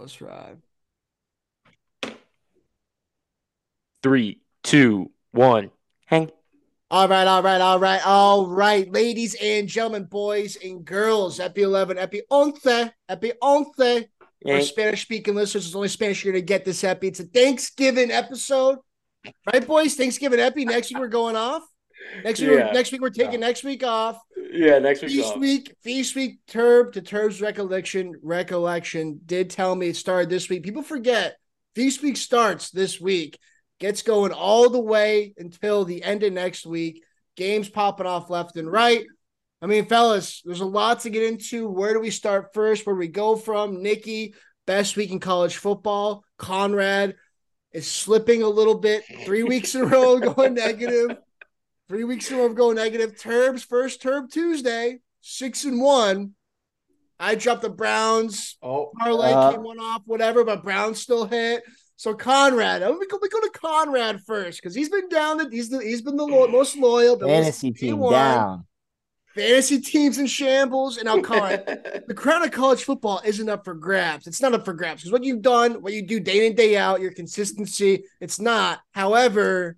Let's ride. Three, two, one. Hang. All right, all right, all right, all right, ladies and gentlemen, boys and girls, Epi 11, Epi 11, Epi 11. Our Hang. Spanish speaking listeners, it's only Spanish you're going to get this Epi. It's a Thanksgiving episode. Right, boys? Thanksgiving Epi. Next week, we're going off. Next week, Yeah. we're, next week, we're taking next week off. Yeah, next week. Feast week, feast week, Turb to Turb's recollection, recollection did tell me it started this week. People forget feast week starts this week, gets going all the way until the end of next week. Games popping off left and right. I mean, fellas, there's a lot to get into. Where do we start first? Where do we go from? Nicky, best week in college football. Conrad is slipping a little bit. Three weeks in a row going negative. Three weeks in a row of going negative. Turbs first Turb Tuesday, six and one. I dropped the Browns. Oh, Parlay Uh, came one off, whatever, but Browns still hit. So Conrad, gonna go, we go to Conrad first because he's been down. The, he's the, he's been the lo- most loyal. been Fantasy team D1, down. Fantasy teams in shambles, and now Conrad. the crown of college football isn't up for grabs. It's not up for grabs because what you've done, what you do day in day out, your consistency, it's not. However,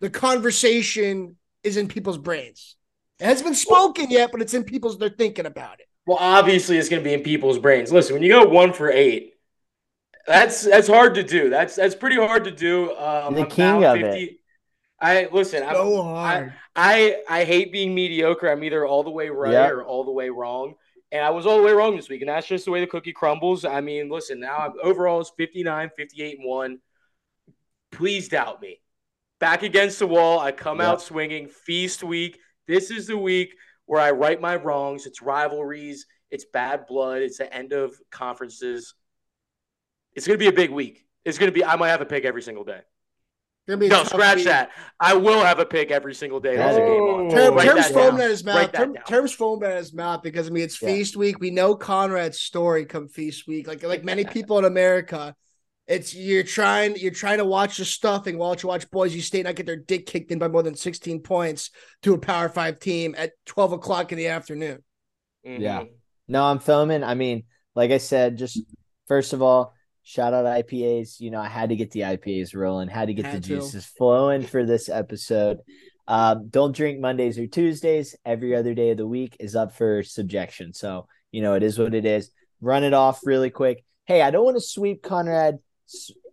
the conversation is in people's brains. It hasn't been spoken yet, but it's in people's. They're thinking about it. Well, obviously, it's going to be in people's brains. Listen, when you go one for eight, that's that's hard to do. That's that's pretty hard to do. Um, The I'm king now of it. I listen. I'm, So hard. I I hate being mediocre. I'm either all the way right Yep. or all the way wrong. And I was all the way wrong this week. And that's just the way the cookie crumbles. I mean, listen, now I'm overall it's 59, 58, and 1. Please doubt me. Back against the wall. I come Yep. out swinging. Feast week. This is the week where I right my wrongs. It's rivalries. It's bad blood. It's the end of conferences. It's going to be a big week. It's going to be, I might have a pick every single day. Gonna No, scratch week. that. I will have a pick every single day. There's a game on. Turb, Turb's that foaming down. at his mouth. Turb, Turb's foaming at his mouth because I mean it's Yeah. feast week. We know Conrad's story come feast week. Like like many people in America, it's you're trying you're trying to watch the stuffing while you watch Boise State not get their dick kicked in by more than 16 points to a Power Five team at 12 o'clock in the afternoon. Mhm. Yeah. No, I'm filming. I mean, like I said, just first of all, shout out IPAs. You know, I had to get the IPAs rolling, had to get Had the to. juices flowing for this episode. Um, don't drink Mondays or Tuesdays. Every other day of the week is up for subjection. So, you know, it is what it is. Run it off really quick. Hey, I don't want to sweep Conrad.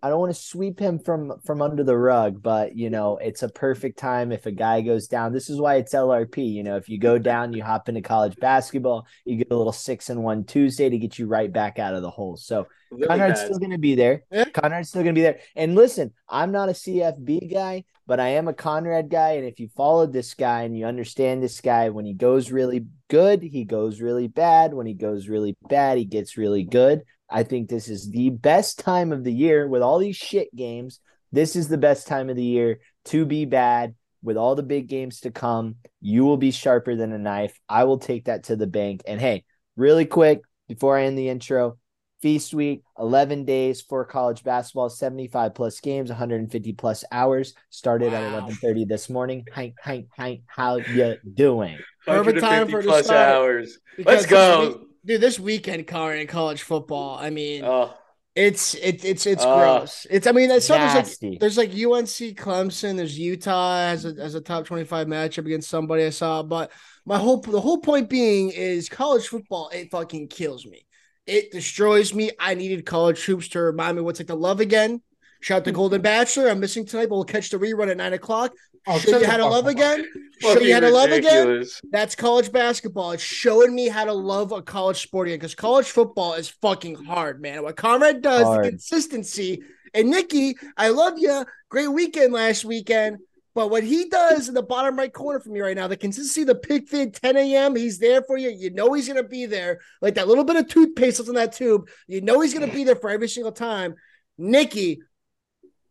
I don't want to sweep him from from under the rug, but you know, it's a perfect time if a guy goes down. This is why it's LRP. You know, if you go down, you hop into college basketball, you get a little six and one Tuesday to get you right back out of the hole. So Really Conrad's bad. still going to be there. Yeah. Conrad's still going to be there. And listen, I'm not a CFB guy, but I am a Conrad guy. And if you followed this guy and you understand this guy, when he goes really good, he goes really bad. When he goes really bad, he gets really good. I think this is the best time of the year with all these shit games. This is the best time of the year to be bad with all the big games to come. You will be sharper than a knife. I will take that to the bank. And hey, really quick before I end the intro, Feast week, 11 days for college basketball, 75 plus games, 150 plus hours. Started at Wow. 11:30 this morning. Hi, hi, hi. How you doing? Perfect time 150 for it to plus start. hours. Because Let's go. Week- dude. This weekend, Conrad, in college football. I mean, Oh, it's it, it's it's Uh, gross. It's I mean, it's there's like there's like UNC Clemson, there's Utah as a as a top 25 matchup against somebody I saw. But my whole the whole point being is college football, it fucking kills me. It destroys me. I needed college hoops to remind me what's like the love again. Shout out to Golden Bachelor. I'm missing tonight, but we'll catch the rerun at nine o'clock. Oh, Show you how to love again. Show you how to love again. That's college basketball. It's showing me how to love a college sport again because college football is fucking hard, man. What Conrad does, Hard. the consistency. And Nicky, I love you. Great weekend last weekend. But what he does in the bottom right corner for me right now, the consistency, the pick feed, 10 a.m., he's there for you. You know he's going to be there. Like that little bit of toothpaste that's in that tube. You know he's going to be there for every single time. Nicky,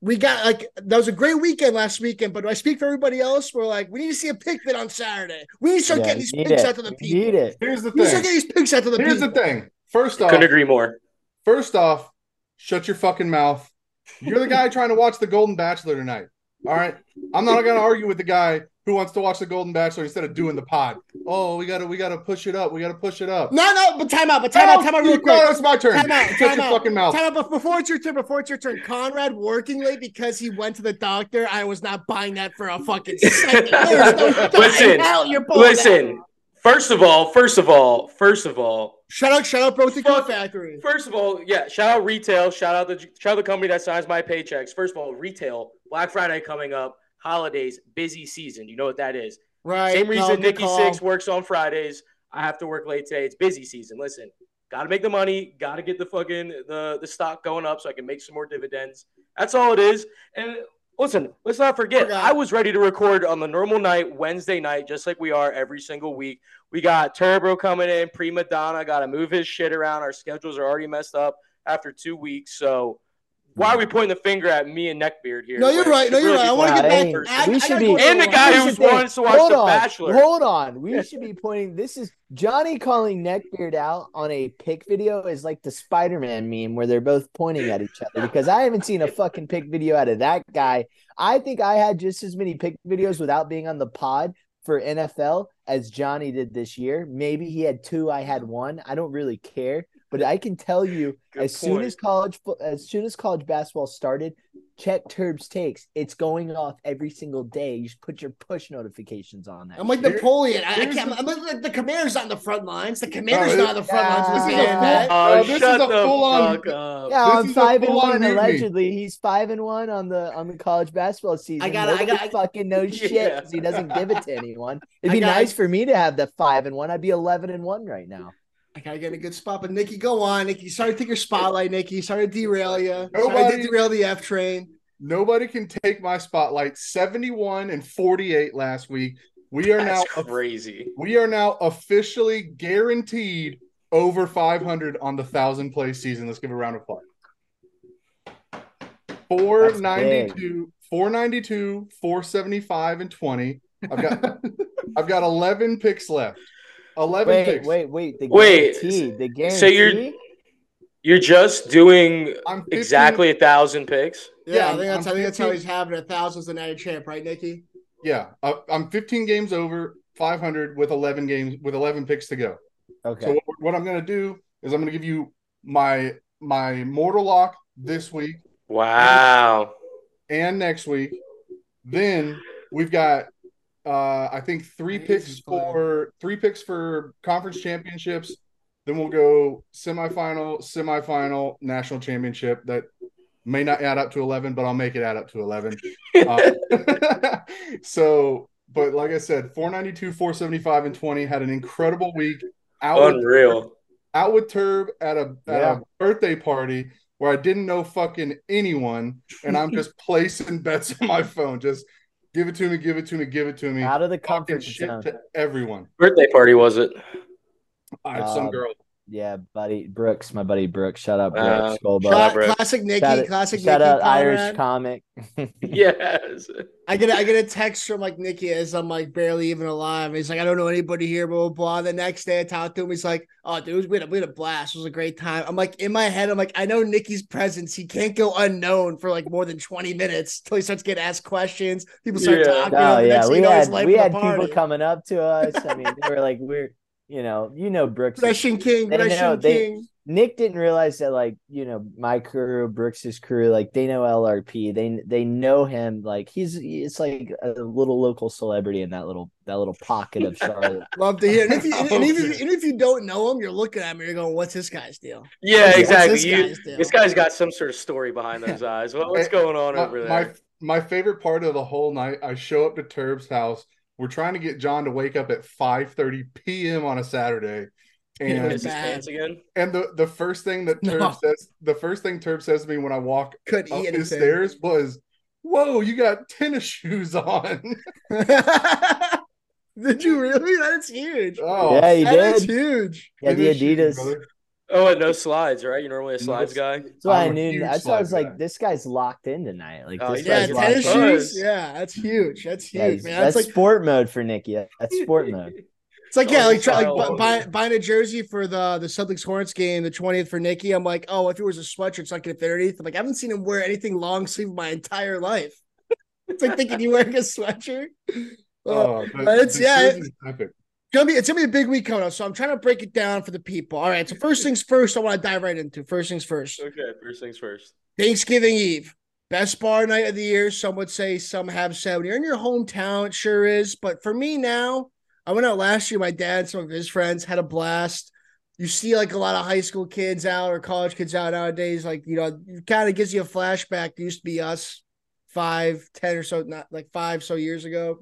we got like that was a great weekend last weekend, but do I speak for everybody else? We're like, we need to see a pick fit on Saturday. We need to start Yeah, getting these you picks it. out to the people. Need it. Here's the We need to start getting these picks out to the Here's the thing. First off, Couldn't agree more. first off, shut your fucking mouth. You're the guy trying to watch the Golden Bachelor tonight. All right. I'm not gonna argue with the guy who wants to watch the Golden Bachelor instead of doing the pod. Oh, we gotta we gotta push it up. We gotta push it up. No, no, but time out, but time out, time out real No, quick. it's my turn. Time out, Shut time your out, fucking mouth. time out. But before it's your turn, before it's your turn, Conrad working late because he went to the doctor. I was not buying that for a fucking second. No Listen, hell you're Listen, that. first of all, first of all, first of all, Shout out, shout out, bro. The Fuck. Factory. First of all, yeah, shout out retail. Shout out the shout out the company that signs my paychecks. First of all, retail. Black Friday coming up. Holidays, busy season. You know what that is. Right. Same reason good Nicky call. Six works on Fridays. I have to work late today. It's busy season. Listen, gotta make the money. Gotta get the fucking the the stock going up so I can make some more dividends. That's all it is. And listen, let's not forget. I was ready to record on the normal night, Wednesday night, just like we are every single week. We got Turbo coming in, Prima Donna. Got to move his shit around. Our schedules are already messed up after two weeks. So why are we pointing the finger at me and Neckbeard here? No, you're right. No, you're really right. I want to get back. the Hey, I, we I should gotta be- go And the guy one. who's Here's the wants to watch Hold The on, Bachelor. Hold on. We should be pointing. This is Johnny calling Neckbeard out on a pick video is like the Spider Man meme where they're both pointing at each other because I haven't seen a fucking pick video out of that guy. I think I had just as many pick videos without being on the pod for NFL as Johnny did this year. Maybe he had two, I had one. I don't really care. But I can tell you, Good as soon as college as soon as college basketball started, check Turbs takes. It's going off every single day. You should put your push notifications on that. I'm like Here- Napoleon. I, I here's can't. the- I'm like the commander's on the front lines. The commander's it- not on the front lines. This is a full- internet. Oh, this is a oh, full-on- up. Yeah, This I'm five and one mutiny. Allegedly, he's five and one on the on the college basketball season. I gotta- I gotta- I- fucking knows shit Yeah. 'cause he doesn't give it to anyone. It'd be gotta- nice for me to have the five and one. I'd be eleven and one right now. I gotta get in a good spot. But Nicky, go on. Nicky, sorry to take your spotlight. Nicky, sorry to derail you. Sorry to Nobody- derail the F train. Nobody can take my spotlight. 71 and 48 last week. We are That's now crazy. we are now officially guaranteed over 500 on the thousand play season. Let's give a round of applause. 492, 492, 475, and 20. I've got I've got 11 picks left. 11 Wait, picks. wait, wait. The Wait, guarantee. The guarantee. so you're- You're just doing 15 exactly a thousand picks. Yeah, Yeah, I think that's. I'm think that's how he's having a thousands the night champ, right, Nicky? Yeah, I- I'm 15 games over 500 with 11 games with 11 picks to go. okay. So what, what I'm going to do is I'm going to give you my my mortal lock this week Wow. and next week. Then we've got uh I think three This picks is for three picks for conference championships. Then we'll go semifinal, semifinal, national championship. That may not add up to 11, but I'll make it add up to 11. Uh, so, but like I said, 492, 475, and 20 had an incredible week. Out with, Unreal. out with Turb at a at Yeah. a birthday party where I didn't know fucking anyone, and I'm just placing bets on my phone. Just give it to me, give it to me, give it to me. Out of the Talking comfort shit zone. to everyone. Birthday party was it? I had some uh, girl. Yeah, buddy Brooks, my buddy Brooks. Shout out Brooks. Uh, Gold shout out, bro. Classic Nicky. Shout classic Shout Nicky. out Irish comic. Yes. I get a, I get a text from like Nicky as I'm like barely even alive. He's like, I don't know anybody here, blah blah blah. The next day I talked to him. He's like, Oh, dude, we had a, we had a blast. It was a great time. I'm like, in my head, I'm like, I know Nicky's presence. He can't go unknown for like more than 20 minutes till he starts getting asked questions. People start Yeah. talking. to. Oh yeah, we you know, he's had we had people coming up to us. I mean, they were like, we're you know, you know Brooks. is- Russian King, They know, Russian they- King. Nick didn't realize that like you know my crew, Brooks's crew, like they know LRP. They they know him. Like he's it's like a little local celebrity in that little that little pocket of Charlotte. Love to hear. And, if you, and, and even, Okay. and if you don't know him, you're looking at him and you're going, "What's this guy's deal?" Yeah, What's exactly. this You, guy's deal? this guy's got some sort of story behind those eyes. What, what's going on my, over there? my my favorite part of the whole night, I show up to Turb's house. We're trying to get John to wake up at 5:30 p.m. on a Saturday. And his pants again. and the, the first thing that Turb No. says, the first thing Turb says to me when I walk Couldn't up eat his stairs was, "Whoa, you got tennis shoes on." Did you really? That's huge. Oh, yeah, he That is did. huge. Yeah, the tennis shoes, Adidas. brother. Oh, and no slides, right? You're normally a slides s- guy. Oh, that's why I I'm a knew. That's why I was slide like, this guy's locked in tonight. Like Oh, this Yeah, guy's tennis locked in. shoes. Yeah, that's huge. That's Yeah, huge, man. that's That's like sport mode for Nicky. That's sport mode. it's like Oh, yeah, like try, like buy, buying a jersey for the the Celtics Hornets game, the twentieth for Nicky. I'm like, oh, if it was a sweatshirt, it's not gonna fit underneath. I'm like, I haven't seen him wear anything long sleeve my entire life. It's like thinking you wearing a sweatshirt. Oh, but the- it's yeah, jersey's epic. Gonna be it's gonna be a big week coming up. So I'm trying to break it down for the people. All right. So first things first, I want to dive right into. First things first. Okay, first things first. Thanksgiving Eve. Best bar night of the year. Some would say, some have said. When you're in your hometown, it sure is. But for me now, I went out last year. My dad, some of his friends had a blast. You see like a lot of high school kids out or college kids out nowadays. Like, you know, it kind of gives you a flashback. It used to be us five, ten or so, not like five so years ago.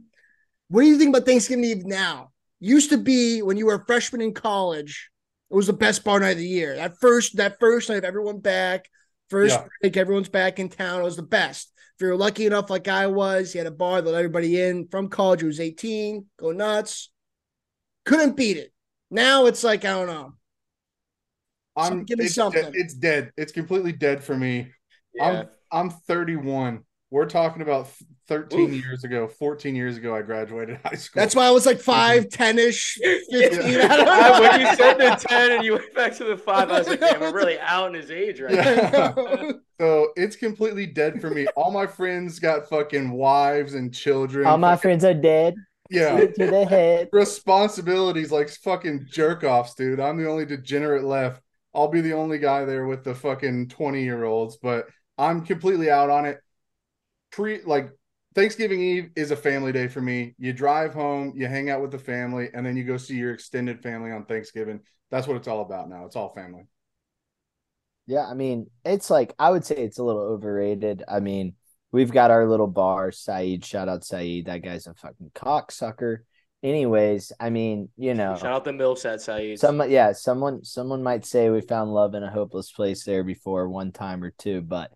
What do you think about Thanksgiving Eve now? Used to be when you were a freshman in college, it was the best bar night of the year. That first, that first night of everyone back, first Yeah. break, everyone's back in town. It was the best. If you were lucky enough, like I was, you had a bar that let everybody in from college who was 18, go nuts. Couldn't beat it. Now it's like, I don't know. I'm give me it's something. Dead. It's dead. It's completely dead for me. Yeah. I'm I'm 31. We're talking about 13 Oof. years ago, 14 years ago. I graduated high school. That's why I was like mhm. five, 10 ish, 15. I don't. I- when you said the ten and you went back to the five, I was like, damn, I'm really out in his age right now. Yeah. So it's completely dead for me. All my friends got fucking wives and children. All my friends are dead. yeah. To the head. Responsibilities like fucking jerk offs, dude. I'm the only degenerate left. I'll be the only guy there with the fucking 20 year olds, but I'm completely out on it. Pre like Thanksgiving Eve is a family day for me. You drive home, you hang out with the family, and then you go see your extended family on Thanksgiving. That's what it's all about now. It's all family. Yeah, I mean, it's like I would say it's a little overrated. I mean, we've got our little bar, Saeed. Shout out Saeed. That guy's a fucking cocksucker. Anyways, I mean, you know, Shout out the Milfs at Saeed. some yeah, someone someone might say we found love in a hopeless place there before one time or two, but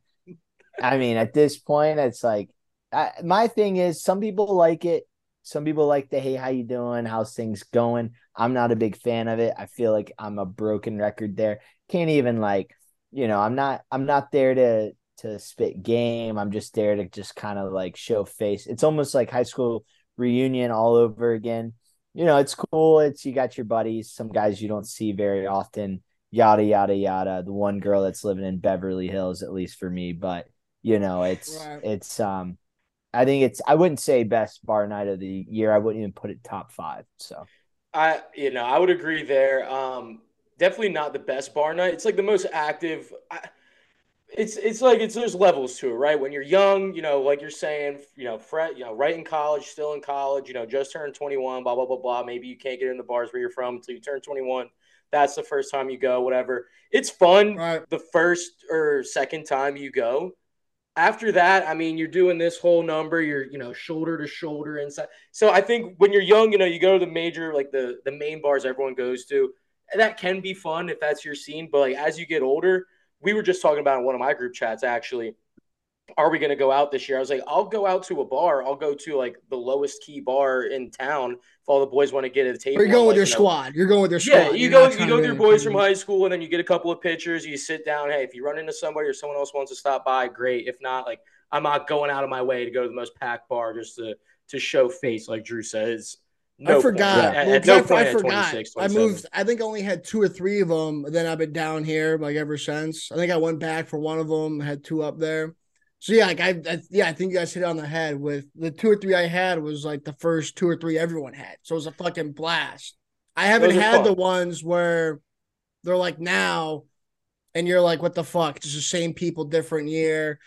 I mean, at this point, it's like I, my thing is some people like it. Some people like the hey, how you doing? How's things going? I'm not a big fan of it. I feel like I'm a broken record there. Can't even like, you know, I'm not I'm not there to to spit game. I'm just there to just kind of like show face. It's almost like high school reunion all over again. You know, it's cool. It's you got your buddies, some guys you don't see very often, yada yada yada. The one girl that's living in Beverly Hills, at least for me, but you know, it's Right. it's um I think it's I wouldn't say best bar night of the year. I wouldn't even put it top five. So I you know I would agree there. Um, definitely not the best bar night. It's like the most active. I, it's it's like it's there's levels to it, right? When you're young, you know, like you're saying, you know, fret, you know, right in college, still in college, you know, just turned 21, blah blah blah blah. Maybe you can't get in the bars where you're from until you turn 21. That's the first time you go, whatever. It's fun Right. the first or second time you go. After that, I mean, you're doing this whole number, you're, you know, shoulder to shoulder inside. So I think when you're young, you know, you go to the major, like the the main bars everyone goes to. That can be fun if that's your scene. But like as you get older, we were just talking about in one of my group chats actually. Are we going to go out this year? I was like, I'll go out to a bar. I'll go to like the lowest key bar in town all the boys want to get at the table. Or you're going with your you know, squad. You're going with your squad. yeah, you You're go you go with your boys from high school, and then you get a couple of pitchers. You sit down. Hey, if you run into somebody or someone else wants to stop by, great. If not, like I'm not going out of my way to go to the most packed bar just to to show face, like Drew says. No I forgot. At, Well, at no 'cause I, point I forgot. I moved. I think I only had two or three of them. Then I've been down here like ever since. I think I went back for one of them. Had two up there. So yeah, like I, I yeah, I think you guys hit it on the head with the two or three I had was like the first two or three everyone had. So it was a fucking blast. I haven't had fun. the ones where they're like now, and you're like, what the fuck? It's the same people, different year.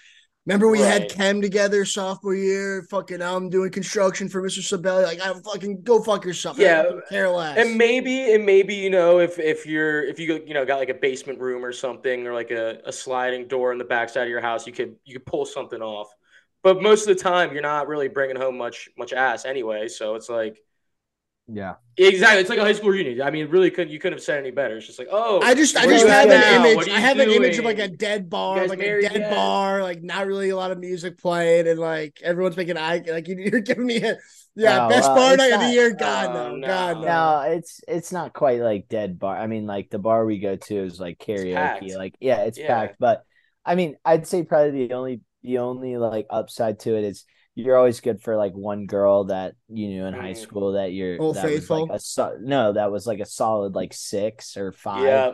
Remember we had Right. chem together sophomore year. Fucking, I'm doing construction for Mr. Sabelli. Like, I fucking go fuck yourself. Yeah, care less. And maybe, and maybe you know, if if you're if you you know got like a basement room or something, or like a, a sliding door in the backside of your house, you could you could pull something off. But most of the time, you're not really bringing home much much ass anyway. So it's like yeah. exactly, it's like a high school reunion. I mean, really, couldn't you couldn't have said any better. It's just like, oh, I just, I just you have at an now? image. I you have an image of like a dead bar, like a dead yet? bar, like not really a lot of music playing, and like everyone's making eye. Like you- you're giving me a, yeah, Oh, best well, bar it's night of the year. God Oh, no, no. God no. No, it's it's not quite like dead bar. I mean, like the bar we go to is like karaoke. Like, yeah, it's Yeah. packed. But I mean, I'd say probably the only the only like upside to it is you're always good for like one girl that you knew in high Mm. school that you're Old that was Faithful? like a so- no, that was like a solid like six or five. yeah,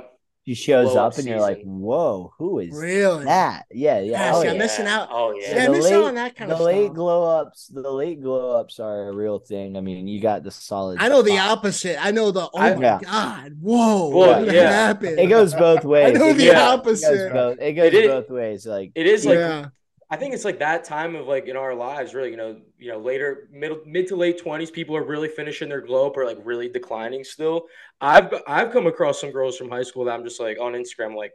She shows blow-up up and you're like, whoa, who is Really? that? Yeah, yeah. Yeah, oh, yeah. I'm missing out. Oh Yeah, yeah. I the miss late- out on that kind the of late stuff. glow ups, the late glow ups are a real thing. I mean, you got the solid. I know the spot. opposite. I know the oh I- my Yeah. god, whoa, Well, what yeah. happened? It goes both ways. I know It the goes- opposite. It goes both, it goes It is- both ways. Like It is like yeah, I think it's like that time of like in our lives, really. You know, you know, later middle mid to late twenties, people are really finishing their glow up or like really declining. Still, I've I've come across some girls from high school that I'm just like on Instagram, like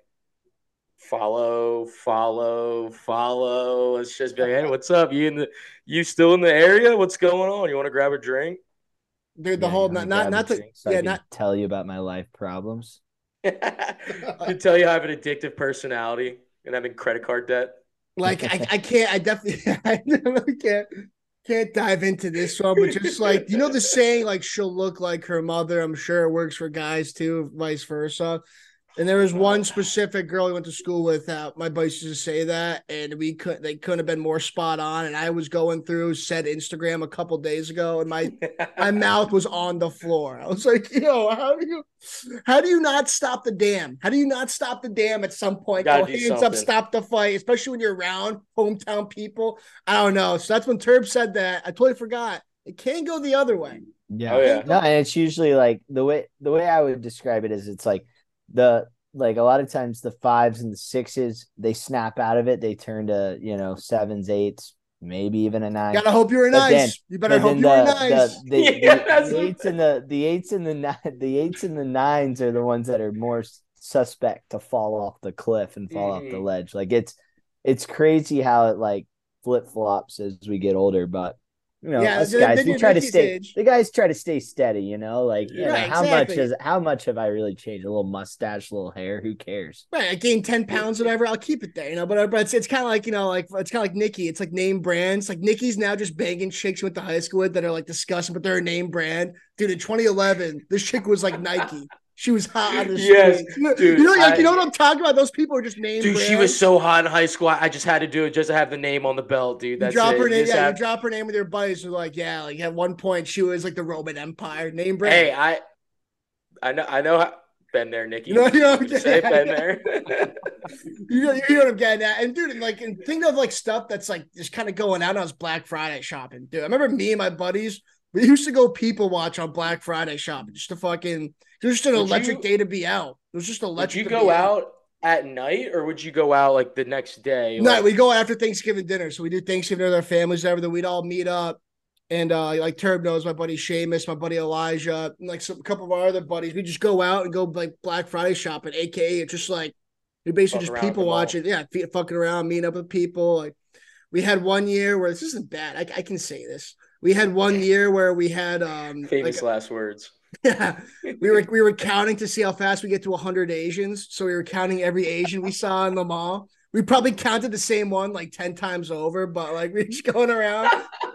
follow, follow, follow. It's just be like, hey, what's up? You in the you still in the area? What's going on? You want to grab a drink? dude. The yeah, whole not not grab not to so yeah not tell you about my life problems. to tell you I have an addictive personality and I'm in credit card debt. Like I, I can't I definitely I can't can't dive into this one, but just like you know the saying like she'll look like her mother. I'm sure it works for guys too, vice versa. And there was one specific girl we went to school with. Uh, my buddies used to say that, and we could they couldn't have been more spot on. And I was going through said Instagram a couple days ago, and my my mouth was on the floor. I was like, "Yo, how do you, how do you not stop the dam? How do you not stop the dam at some point? Gotta Go do hands up, stop the fight, especially when you're around hometown people. I don't know. So that's when Turb said that. I totally forgot. It can't go the other way. Yeah. Oh yeah. No, and it's usually like the way the way I would describe it is it's like the like a lot of times the fives and the sixes they snap out of it, they turn to you know sevens, eights, maybe even a nine. Gotta hope you're But nice. then- you better hope you're the, nice. the, the, Yeah, the- the eights and the the eights and the nine the eights and the nines are the ones that are more suspect to fall off the cliff and fall off the Mhm. ledge. Like it's it's crazy how it like flip flops as we get older, but you know, Yeah, us guys we try to stay. age. The guys try to stay steady, you know. Like you know, Right, how much exactly. is how much have I really changed? A little mustache, a little hair. Who cares? Right, I gained ten pounds, whatever. I'll keep it there, you know. But but it's, it's kind of like you know, like it's kind of like Nicky. It's like name brands. Like Nicky's now just banging chicks she went to high school with that are like disgusting, but they're a name brand. Dude, in 2011, this chick was like Nike. She was hot on the Yes, street. You know- dude, you know, like I- you know what I'm talking about? Those people are just name Dude, brands. she was so hot in high school. I I just had to do it just to have the name on the belt, dude. You That's drop it. her name, yeah. You drop her name with your buddies. Who like, yeah, like at one point she was like the Roman Empire name brand. Hey, I, I know, I know. How, been there, Nicky. You know- you know, Just say yeah, been yeah. there. You know, you know what I'm getting at. And dude, and like, and think of like stuff that's like just kind of going out on us Black Friday shopping. Dude, I remember me and my buddies, we used to go people watch on Black Friday shopping just to fucking, it was just an Would electric you- day to be out. It was just would electric. you to go be out at night or would you go out like the next day? No, Like, we go after Thanksgiving dinner. So we do Thanksgiving with our families, and everything. We'd all meet up. And uh, like Turb knows, my buddy Seamus, my buddy Elijah, and like some a couple of our other buddies, we just go out and go like Black Friday shopping, aka it's just like we basically just people watching, yeah, fucking around, meeting up with people. Like we had one year where this isn't bad. I, I can say this. We had one year where we had um famous like, last words. Yeah, we were we were counting to see how fast we get to 100 Asians. So we were counting every Asian we saw in the mall. We probably counted the same one like 10 times over, but like we're just going around.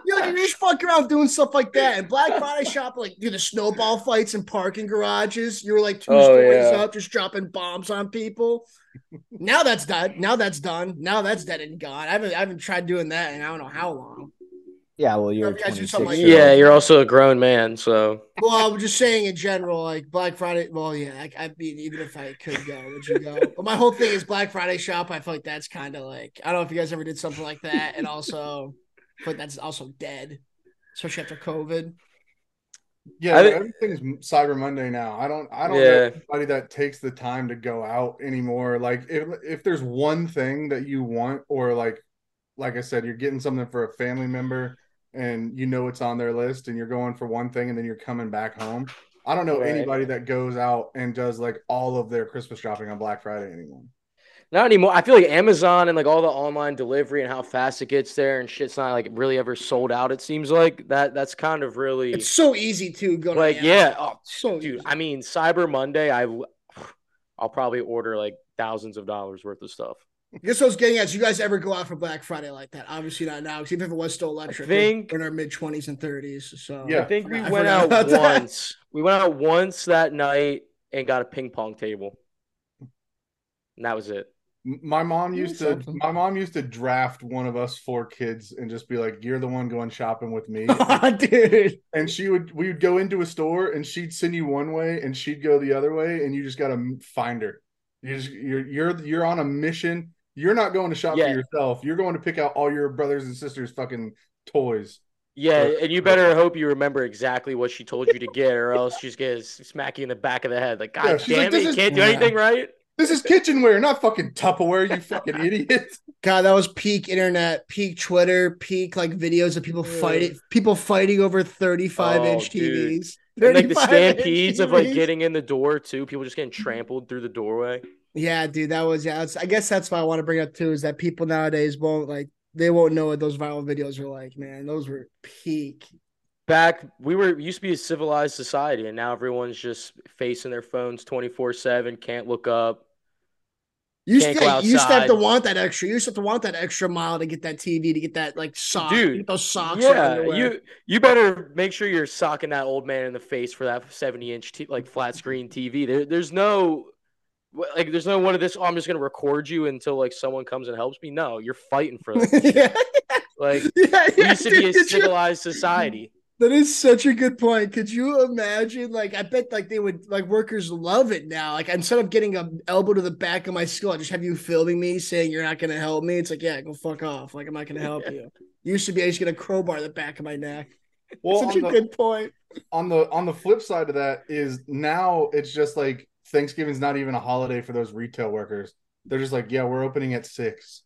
You're like, you're just fucking around doing stuff like that. And Black Friday shop, like do the snowball fights in parking garages. You were like two Oh, stories yeah. up, just dropping bombs on people. Now that's done. Now that's done. Now that's dead and gone. I haven't I haven't tried doing that in I don't know how long. Yeah, well, you're You guys do 26 like Yeah, you're also a grown man, so Well, I'm just saying in general, like Black Friday. Well, yeah, I, I mean, even if I could go, would you go? But my whole thing is Black Friday shop. I feel like that's kind of like I don't know if you guys ever did something like that, and also, but that's also dead, especially after COVID. Yeah, I think- everything's Cyber Monday now. I don't I don't Yeah. know anybody that takes the time to go out anymore. Like if if there's one thing that you want or like like I said, you're getting something for a family member and you know it's on their list and you're going for one thing and then you're coming back home. I don't know Right. anybody that goes out and does like all of their Christmas shopping on Black Friday anymore. not anymore. I feel like Amazon and like all the online delivery and how fast it gets there and shit's not like really ever sold out. It seems like that. That's kind of really It's so easy to go. Like Amazon. yeah. Oh, so dude, easy. I mean Cyber Monday. I'll probably order like thousands of dollars worth of stuff. I guess what I was getting at. is You guys ever go out for Black Friday like that? Obviously not now, because even if it was still electric, we're- think- we're in our mid twenties and thirties. So Yeah. I think we I went out about that. once. We went out once that night and got a ping pong table, and that was it. My mom used to my mom used to draft one of us four kids and just be like, You're the one going shopping with me. dude. and she would we would go into a store and she'd send you one way and she'd go the other way and you just gotta find her You're just, you're you're you're on a mission. You're not going to shop Yeah. for yourself. You're going to pick out all your brothers and sisters' fucking toys. Yeah, Or- and you better hope you remember exactly what she told you to get, or else she's gonna smack you in the back of the head. Like, God Yeah, damn like, it, you is- can't do Yeah. anything right. This is kitchenware, not fucking Tupperware. You fucking idiot. God, that was peak internet, peak Twitter, peak like videos of people Yeah. fighting, people fighting over 35 Oh, inch dude. TVs. And like the 35 inch stampedes of like getting in the door too, people just getting trampled through the doorway. Yeah, dude, that was yeah. I guess that's what I want to bring up too is that people nowadays won't like they won't know what those viral videos are like. Man, those were peak. Back, we were used to be a civilized society, and now everyone's just facing their phones twenty four seven, can't look up. You used, Can't to, go you used to have to want that extra. You used to have to want that extra mile to get that TV to get that like sock, Dude, get those socks. Yeah, you you better make sure you're socking that old man in the face for that seventy inch t- like flat screen TV. There, there's no like there's no one of this. Oh, I'm just gonna record you until like someone comes and helps me. No, you're fighting for that. yeah, Like yeah, we yeah, used to be a dude, could you- civilized society. That is such a good point. Could you imagine? Like, I bet like they would like workers love it now. Like, instead of getting a elbow to the back of my skull, I just have you filming me saying you're not going to help me. It's like, yeah, go fuck off. Like, I'm not going to help you. Used to be I used to get a crowbar in the back of my neck. Well, such a the, good point. on the on the flip side of that is now it's just like Thanksgiving's not even a holiday for those retail workers. They're just like, yeah, we're opening at six,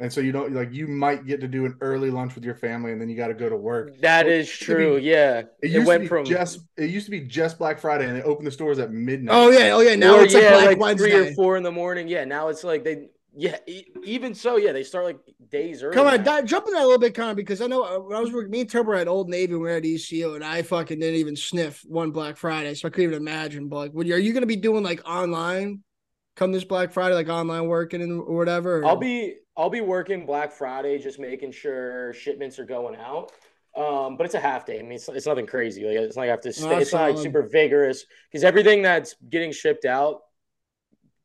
and so you don't like you might get to do an early lunch with your family, and then you got to go to work. That Well, is it used to be- true. yeah, It it, used went to be from just it used to be just Black Friday, and they opened the stores at midnight. Oh yeah, oh yeah. Now or, it's like yeah, Black like Wednesday. three or four in the morning. Yeah, now it's like they. Yeah, e- even so, yeah, they start like days early. Come on, now. di- jump in that a little bit, Connor, because I know uh, when I was working, me and Turbo at Old Navy, we were at ECU, and I fucking didn't even sniff one Black Friday, so I couldn't even imagine. But like, are you going to be doing like online come this Black Friday, like online working and or whatever? or- I'll be I'll be working Black Friday, just making sure shipments are going out. Um, but it's a half day. I mean, it's, it's nothing crazy. Like it's not like I have to. Stay, it's not like super vigorous because everything that's getting shipped out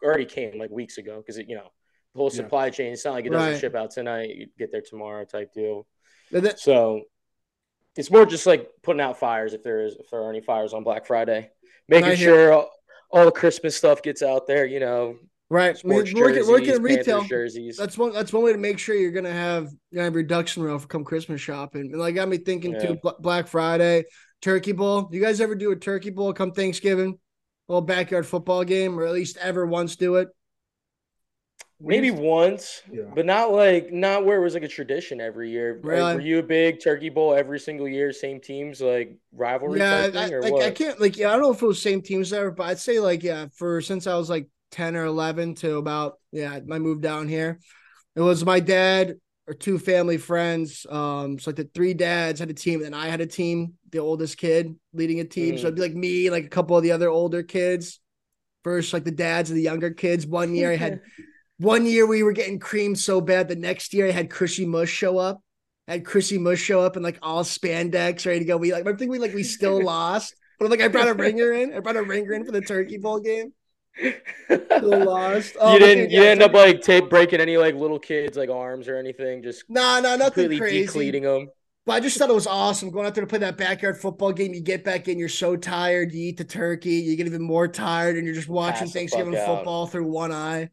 already came like weeks ago. Because you know the whole Yeah. supply chain. It's not like it doesn't Right. ship out tonight. You get there tomorrow type deal. That- that- So it's more just like putting out fires if there is if there are any fires on Black Friday, making sure all, all the Christmas stuff gets out there. You know, right. I mean, sports working, jerseys, in Panthers retail. jerseys. That's one. That's one way to make sure you're gonna have you're gonna have reduction rail for come Christmas shopping. And like got me thinking Yeah. too. Black Friday, Turkey Bowl. You guys ever do a Turkey Bowl come Thanksgiving? A little backyard football game, or at least ever once do it. Maybe used- once, Yeah. but not like not where it was like a tradition every year. Like, were you a big turkey bowl every single year, same teams, like rivalry Yeah, I, or like? I can't like yeah, I don't know if it was same teams ever, but I'd say like yeah, for since I was like ten or eleven to about yeah, my move down here, it was my dad or two family friends. Um, so like the three dads had a team, and I had a team, the oldest kid leading a team. So Mm. it'd be like me, like a couple of the other older kids. First, like the dads and the younger kids. One year I had one year we were getting creamed so bad. The next year I had Chrissy Mush show up. I had Chrissy Mush show up in like all spandex, ready to go. We like I think we like we still lost. But like I brought a ringer in. I brought a ringer in for the turkey bowl game. Still lost. Oh, you didn't. dude, You yeah, end up like tape breaking any like little kids like arms or anything. Just No, no, nothing completely crazy. decleating them. But I just thought it was awesome going out there to play that backyard football game. You get back in, you're so tired. You eat the turkey, you get even more tired, and you're just watching Pass Thanksgiving fuck out. football through one eye.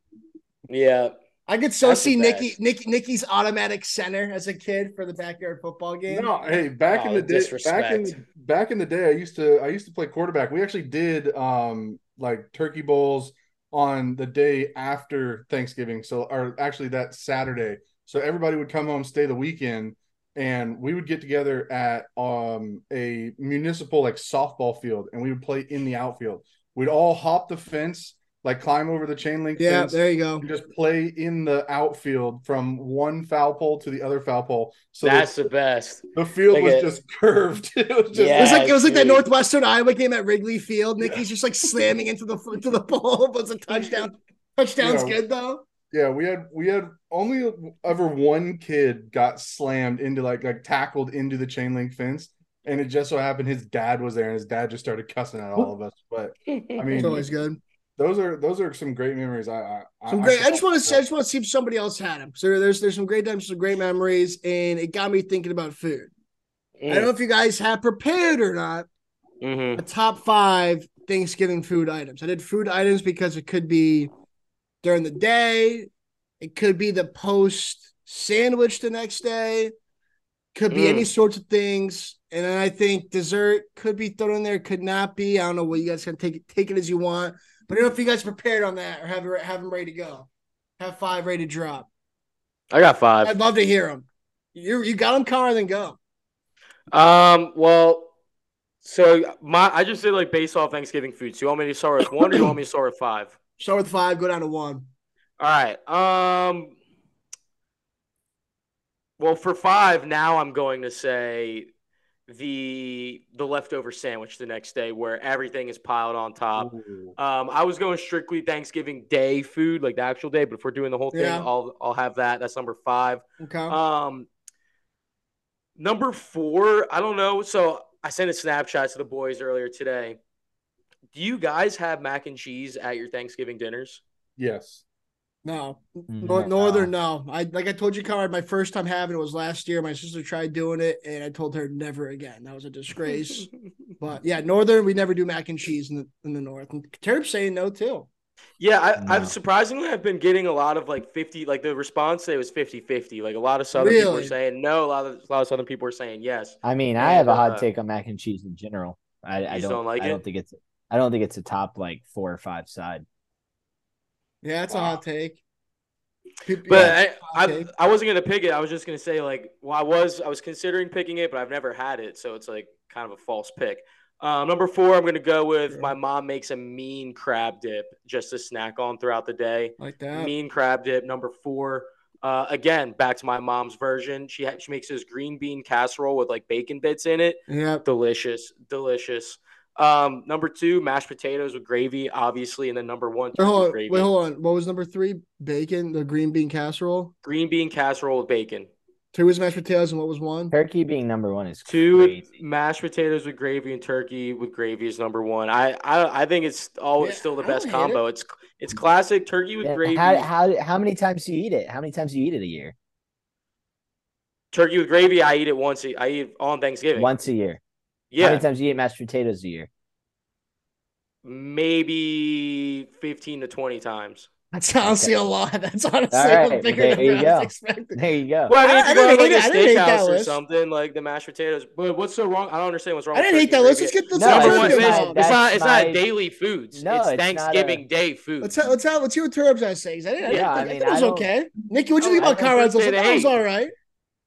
Yeah, I could so That's see Nicky, best. Nicky, Nicky's automatic center as a kid for the backyard football game. No, hey, back in Oh, the day, back in disrespect. back in the day, I used to I used to play quarterback. We actually did um like turkey bowls on the day after Thanksgiving, so or actually that Saturday. So everybody would come home, stay the weekend, and we would get together at um a municipal like softball field, and we would play in the outfield. We'd all hop the fence, like climb over the chain link Yeah, fence, there you go. and just play in the outfield from one foul pole to the other foul pole. So that's the best. the field Like was a- just curved. It was just It was like it was like that. Northwestern Iowa game at Wrigley Field. Nicky's just like slamming into the into the pole but it's a touchdown. Touchdown's Yeah. good though. yeah. We had we had only ever one kid got slammed into like like tackled into the chain link fence, and it just so happened his dad was there, and his dad just started cussing at all of us. But I mean, It's always good. Those are those are some great memories. I I, Some great. I just want to say, I just want to see if somebody else had them. So there's there's some great times, some great memories, and it got me thinking about food. I don't know if you guys have prepared or not Mhm. a top five Thanksgiving food items. I did food items because it could be during the day. It could be the post sandwich the next day. Could be Mm. any sorts of things. And then I think dessert could be thrown in there, could not be. I don't know what you guys can take it, take it as you want. But I don't know if you guys prepared on that or have have them ready to go. Have five ready to drop. I got five. I'd love to hear them. You you got them, Connor, then go. Um, well, so my I just did like based off Thanksgiving food. So you want me to start with one or you want me to start with five? Start with five, go down to one. All right. Um well for five, now I'm going to say the the leftover sandwich the next day where everything is piled on top. Um, I was going strictly Thanksgiving Day food, like the actual day, but if we're doing the whole thing, Yeah. I'll I'll have that. That's number five. Okay. Um, number four, I don't know. So I sent a Snapchat to the boys earlier today. Do you guys have mac and cheese at your Thanksgiving dinners? Yes. No, Mm, no. Northern, no. I like I told you, Connor. My first time having it was last year. My sister tried doing it, and I told her never again. That was a disgrace. but yeah, Northern, we never do mac and cheese in the in the North. And Turb's saying no too. yeah, I, No. I've surprisingly I've been getting a lot of like 50, like the response today was 50 50. Like a lot of Southern people were Really? saying no, a lot of a lot of Southern people were saying yes. I mean, I have a hot uh, take on mac and cheese in general. I, I don't, don't like I it? don't think it's I don't think it's a top like four or five side. Yeah, it's a Wow. hot take. People- But yeah, I, okay. I I wasn't gonna pick it. I was just gonna say like, well, I was I was considering picking it, but I've never had it, so it's like kind of a false pick. Um, number four, I'm gonna go with Sure. my mom makes a mean crab dip just to snack on throughout the day. like that. Mean crab dip. Number four, uh, again back to my mom's version. She ha- she makes this green bean casserole with like bacon bits in it. Yeah. Delicious, delicious. Um, number two, mashed potatoes with gravy, obviously, and then number one, Wait, hold on. gravy. Wait, hold on. What was number three? Bacon, the green bean casserole. Green bean casserole with bacon. Two was mashed potatoes, and what was one? Turkey being number one is Two crazy. mashed potatoes with gravy and turkey with gravy is number one. I I, I think it's always Yeah, still the I best hate combo. It's it's classic turkey with Yeah, gravy, How, how how many times do you eat it? How many times do you eat it a year? turkey with gravy. I eat it once. a- I eat on Thanksgiving. Once a year. How many times do you eat mashed potatoes a year? maybe fifteen to twenty times. That's honestly a lot. That's honestly All a right, bigger there than you I was go. expecting. There you go. Well, I mean, I- if I you go didn't to like hate a it. I didn't hate that steakhouse or list. something, like the mashed potatoes. But what's so wrong? I don't understand what's wrong. I didn't hate that list. gravy. Let's just get let's No, Number one, Turbs my- it's, involved. it's that's not it's not daily foods. No, it's it's not a- Thanksgiving Day food. Let's let's have let's hear what Turbs has to say. I didn't. I, didn't Yeah, I think, I, mean, think it was okay. Nicky, what do you Oh, think about don't Conrad's list? was it all ain't. right.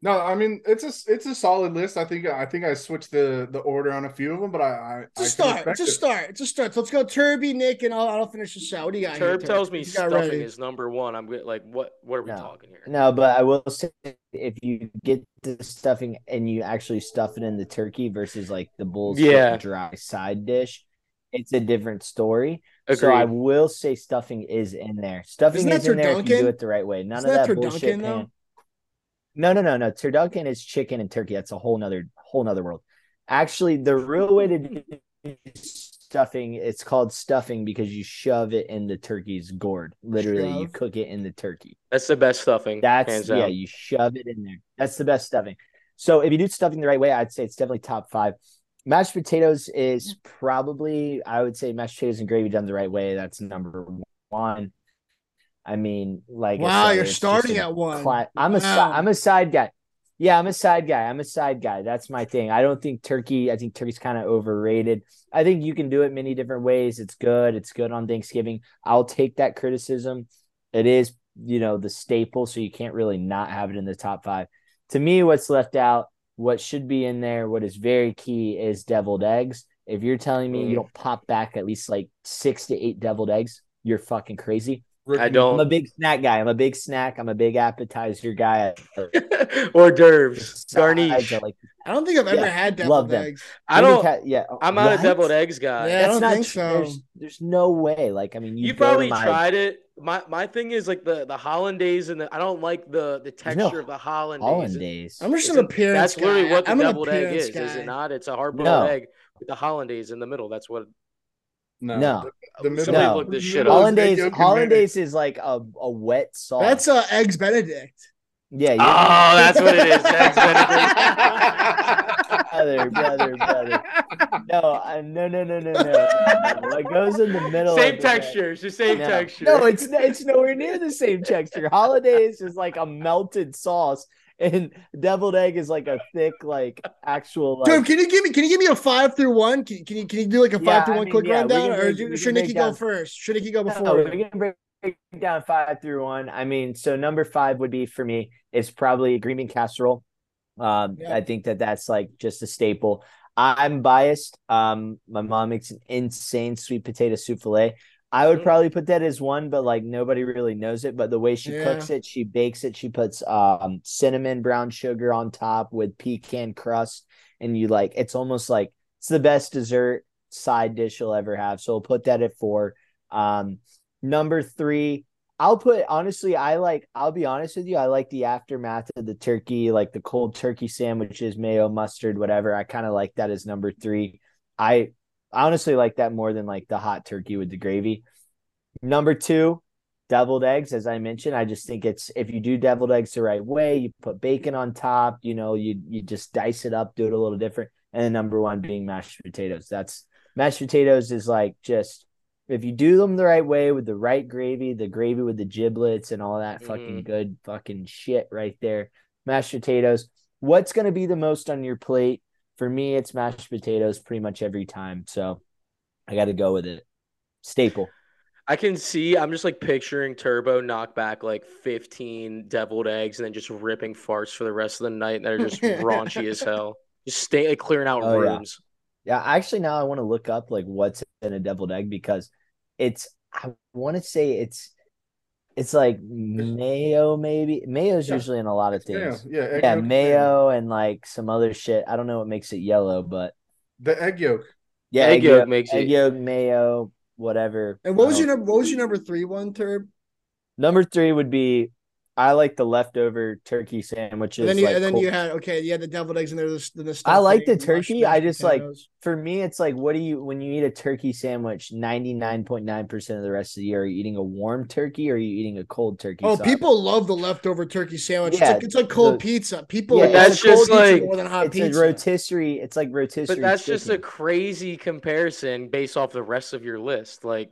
No, I mean it's a it's a solid list. I think I think I switched the the order on a few of them, but I I, It's a I start. respect It's a it. start. It's a start. So let's go Turby, Nick, and I'll, I'll finish this out. What do you got? here, Turb tells me You stuffing ready. is number one. I'm like, what? What are we No. talking here? No, but I will say if you get the stuffing and you actually stuff it in the turkey versus like the bull's Yeah. dry side dish, it's a different story. Agreed. So I will say stuffing is in there. Stuffing Isn't that is in there if you do it the right way. None Isn't of that that, bullshit turducken, though? pan. No, no, no, no. Turducken is chicken and turkey. That's a whole nother whole nother world. Actually, the real way to do stuffing, it's called stuffing because you shove it in the turkey's gourd. Literally, you cook it in the turkey. That's the best stuffing. That's yeah, down. you shove it in there. That's the best stuffing. So if you do stuffing the right way, I'd say it's definitely top five. Mashed potatoes is probably I would say mashed potatoes and gravy done the right way. That's number one. I mean, like Wow, said, you're starting at one. cla- I'm a si- Wow. I'm a side guy. Yeah, I'm a side guy. I'm a side guy. That's my thing. I don't think turkey. I think turkey's kind of overrated. I think you can do it many different ways. It's good. It's good on Thanksgiving. I'll take that criticism. It is, you know, the staple, so you can't really not have it in the top five. To me, what's left out, what should be in there, what is very key is deviled eggs. If you're telling me you don't pop back at least like six to eight deviled eggs, you're fucking crazy. Rookie I I'm a big snack guy. I'm a big snack. I'm a big appetizer guy. Hors d'oeuvres, Sides, I garnish. like I don't think I've ever Yeah, had love deviled them. eggs. I don't. ca- yeah, I'm not what? a deviled eggs guy. Yeah, I don't That's think so. There's, there's no way. Like, I mean, you, You, probably my- tried it. My my thing is like the the hollandaise and the, I don't like the the There's no texture of the hollandaise. hollandaise. I'm just an Isn't- appearance That's literally guy. what the I'm deviled egg appearance is, is it not? It's a hard boiled No. egg with the hollandaise in the middle. That's what. No, No. the, the middle. Somebody No. look this shit middle up. Hollandaise, egg yolk and hollandaise is like a, a wet sauce. That's uh, eggs Benedict. yeah. you- Oh, that's what it is. Eggs brother, brother, brother. No, uh, no, no, no, no, no. What goes in the middle? Same of texture. It's the same no. texture. No, it's it's nowhere near the same texture. Hollandaise is like a melted sauce, and deviled egg is like a thick, like actual. Like, Dude, can you give me can you give me a five through one? Can, can you can you do like a five Yeah, through I one mean, quick yeah, rundown, or do- should Nicky down- go first? Should Nicky go No, before? we can break down five through one. I mean, so number five would be for me is probably green bean casserole. Um, Yeah. I think that that's like just a staple. I'm biased. Um, my mom makes an insane sweet potato soufflé. I would Mm. probably put that as one, but like nobody really knows it. But the way she Yeah. cooks it, she bakes it. She puts um cinnamon brown sugar on top with pecan crust, and you like it's almost like it's the best dessert side dish you'll ever have. So we'll put that at four. Um, number three, I'll put honestly, I like, I'll be honest with you, I like the aftermath of the turkey, like the cold turkey sandwiches, mayo, mustard, whatever. I kind of like that as number three. I I honestly like that more than like the hot turkey with the gravy. Number two, deviled eggs, as I mentioned. I just think it's if you do deviled eggs the right way, you put bacon on top, you know, you you just dice it up, do it a little different. And then number one being mashed potatoes. That's mashed potatoes is like just if you do them the right way with the right gravy, the gravy with the giblets and all that fucking mm-hmm. good fucking shit right there. Mashed potatoes. What's going to be the most on your plate? For me, it's mashed potatoes pretty much every time. So I got to go with it. Staple. I can see. I'm just like picturing Turbo knock back like 15 deviled eggs and then just ripping farts for the rest of the night that are just raunchy as hell. Just stay like, clearing out Oh, yeah. rooms. Yeah, actually now I want to look up like what's in a deviled egg because it's I want to say it's it's like mayo maybe. Mayo's Yeah. usually in a lot of Yeah, things. yeah, egg Yeah, yolk, mayo and like some other shit. I don't know what makes it yellow, but The egg yolk. yeah, Egg yolk makes it. egg it- yolk, mayo, whatever. And what was your number? What was your number three one, Turb? number three would be I like the leftover turkey sandwiches. And then you like and then cold- you had okay, you had the deviled eggs in there. The, the I like the turkey. I mashed just, like, for me, it's like, what do you when you eat a turkey sandwich? Ninety nine point nine percent of the rest of the year, are you eating a warm turkey or are you eating a cold turkey? Oh, sauce? people love the leftover turkey sandwich. Yeah, it's, like, it's like cold the- pizza. People Yeah, that's cold just pizza like- more than hot it's pizza. a rotisserie. It's like rotisserie. But that's just a crazy comparison based off the rest of your list. Like,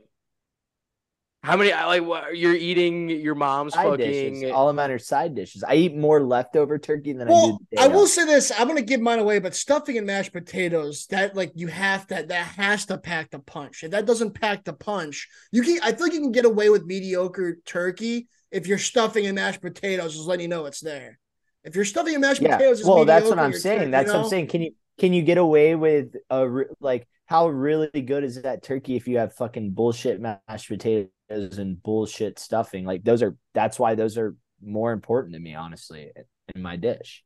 how many? Like, what you're eating your mom's side fucking. dishes. All of mine are side dishes. I eat more leftover turkey than I well, do. the I will say this: I'm gonna give mine away, but stuffing and mashed potatoes that like you have to that has to pack the punch. If that doesn't pack the punch, you can. I feel like you can get away with mediocre turkey if you're stuffing and mashed potatoes, just letting you know it's there. If you're stuffing and mashed Yeah. potatoes, it's Well, that's what I'm saying. turkey, That's you what I'm saying. Can you can you get away with a like how really good is that turkey if you have fucking bullshit mashed potatoes and bullshit stuffing? Like those are that's why those are more important to me, honestly, in my dish.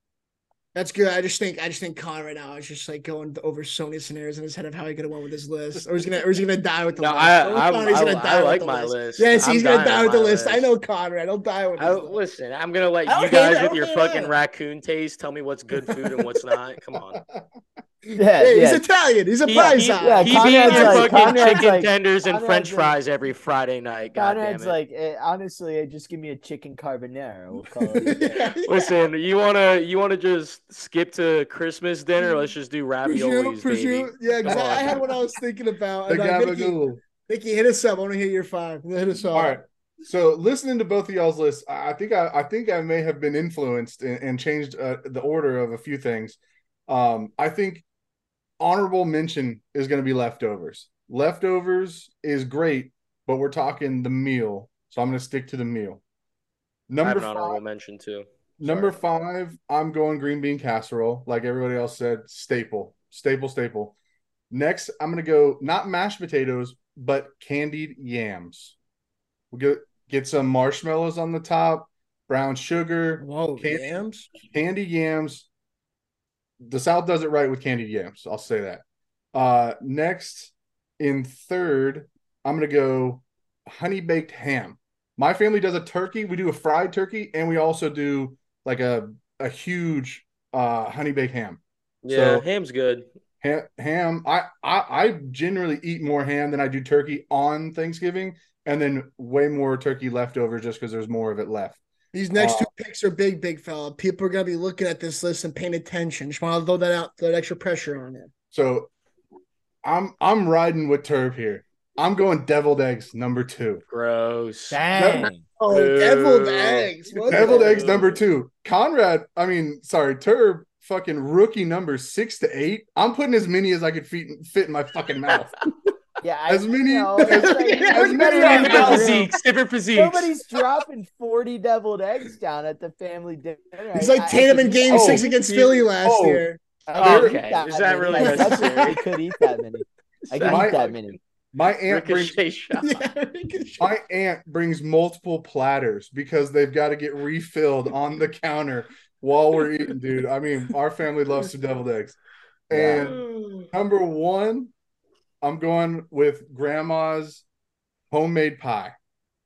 That's good. I just think I just think Con right now is just like going over so many scenarios in his head of how he could have won with this list, or he's gonna or he's gonna die with the No, list. I- Or I'm- he's I- gonna I die with like the my list. list. Yes, I'm he's gonna die with with the my list. I know Conrad. He'll die with. I, his list. listen, I'm gonna let you guys with your fucking raccoon taste tell me what's good food and what's not. Come on. Yeah, Hey, he's. Italian. He's a He, prize he, Yeah, he Conrad's be like- fucking Conrad's chicken like- tenders and Conrad's French like- fries every Friday night. God Conrad's it. like, eh, honestly, eh, just give me a chicken carbonara. We'll call it. a day. Listen, you wanna you wanna just skip to Christmas dinner? Let's just do raviolis, Prosciutto, baby. Yeah, exactly. I had what I was thinking about. The And, uh, Nicky, gabagool. Nicky, hit us up. I want to hear your five. Hit us up. All right. So listening to both of y'all's lists, I I think I, I think I may have been influenced and, and changed uh, the order of a few things. Um, I think honorable mention is going to be leftovers. Leftovers is great, but we're talking the meal, so I'm going to stick to the meal. I Number have an honorable five, mention too. number five, I'm going green bean casserole, like everybody else said, staple, staple, staple. Next, I'm going to go not mashed potatoes, but candied yams. We'll get get some marshmallows on the top, brown sugar, Whoa, Can't- yams. Candy yams. The South does it right with candied yams. I'll say that. Uh, next, in third, I'm gonna go honey baked ham. My family does a turkey. We do a fried turkey, and we also do like a a huge uh honey baked ham. Yeah, So- ham's good. Ham, ham I, I I generally eat more ham than I do turkey on Thanksgiving, and then way more turkey leftover just because there's more of it left. These next Uh, two picks are big, big fella. People are gonna be looking at this list and paying attention. Just want to throw that out, throw that extra pressure on it. So I'm I'm riding with Turb here. I'm going deviled eggs number two. Gross. Dang. Oh, Boo. deviled eggs. What Deviled eggs number two. Conrad, I mean, sorry, Turb, fucking rookie number six to eight. I'm putting as many as I could fit, fit in my fucking mouth. Yeah, I, As many- you know, as- like, as many better as have Different Wow. physiques. Different physiques. Nobody's dropping 40 deviled eggs down at the family dinner. He's like I Tatum could in game oh, six against he- Philly last oh. year. Oh, okay. Is that many. really Like, necessary? I could eat that many. I could My- eat that many. My aunt brings Ricochet shot. Yeah, my aunt brings multiple platters because they've got to get refilled on the counter while we're eating, dude. I mean, our family loves some deviled eggs. And number one, I'm going with grandma's homemade pie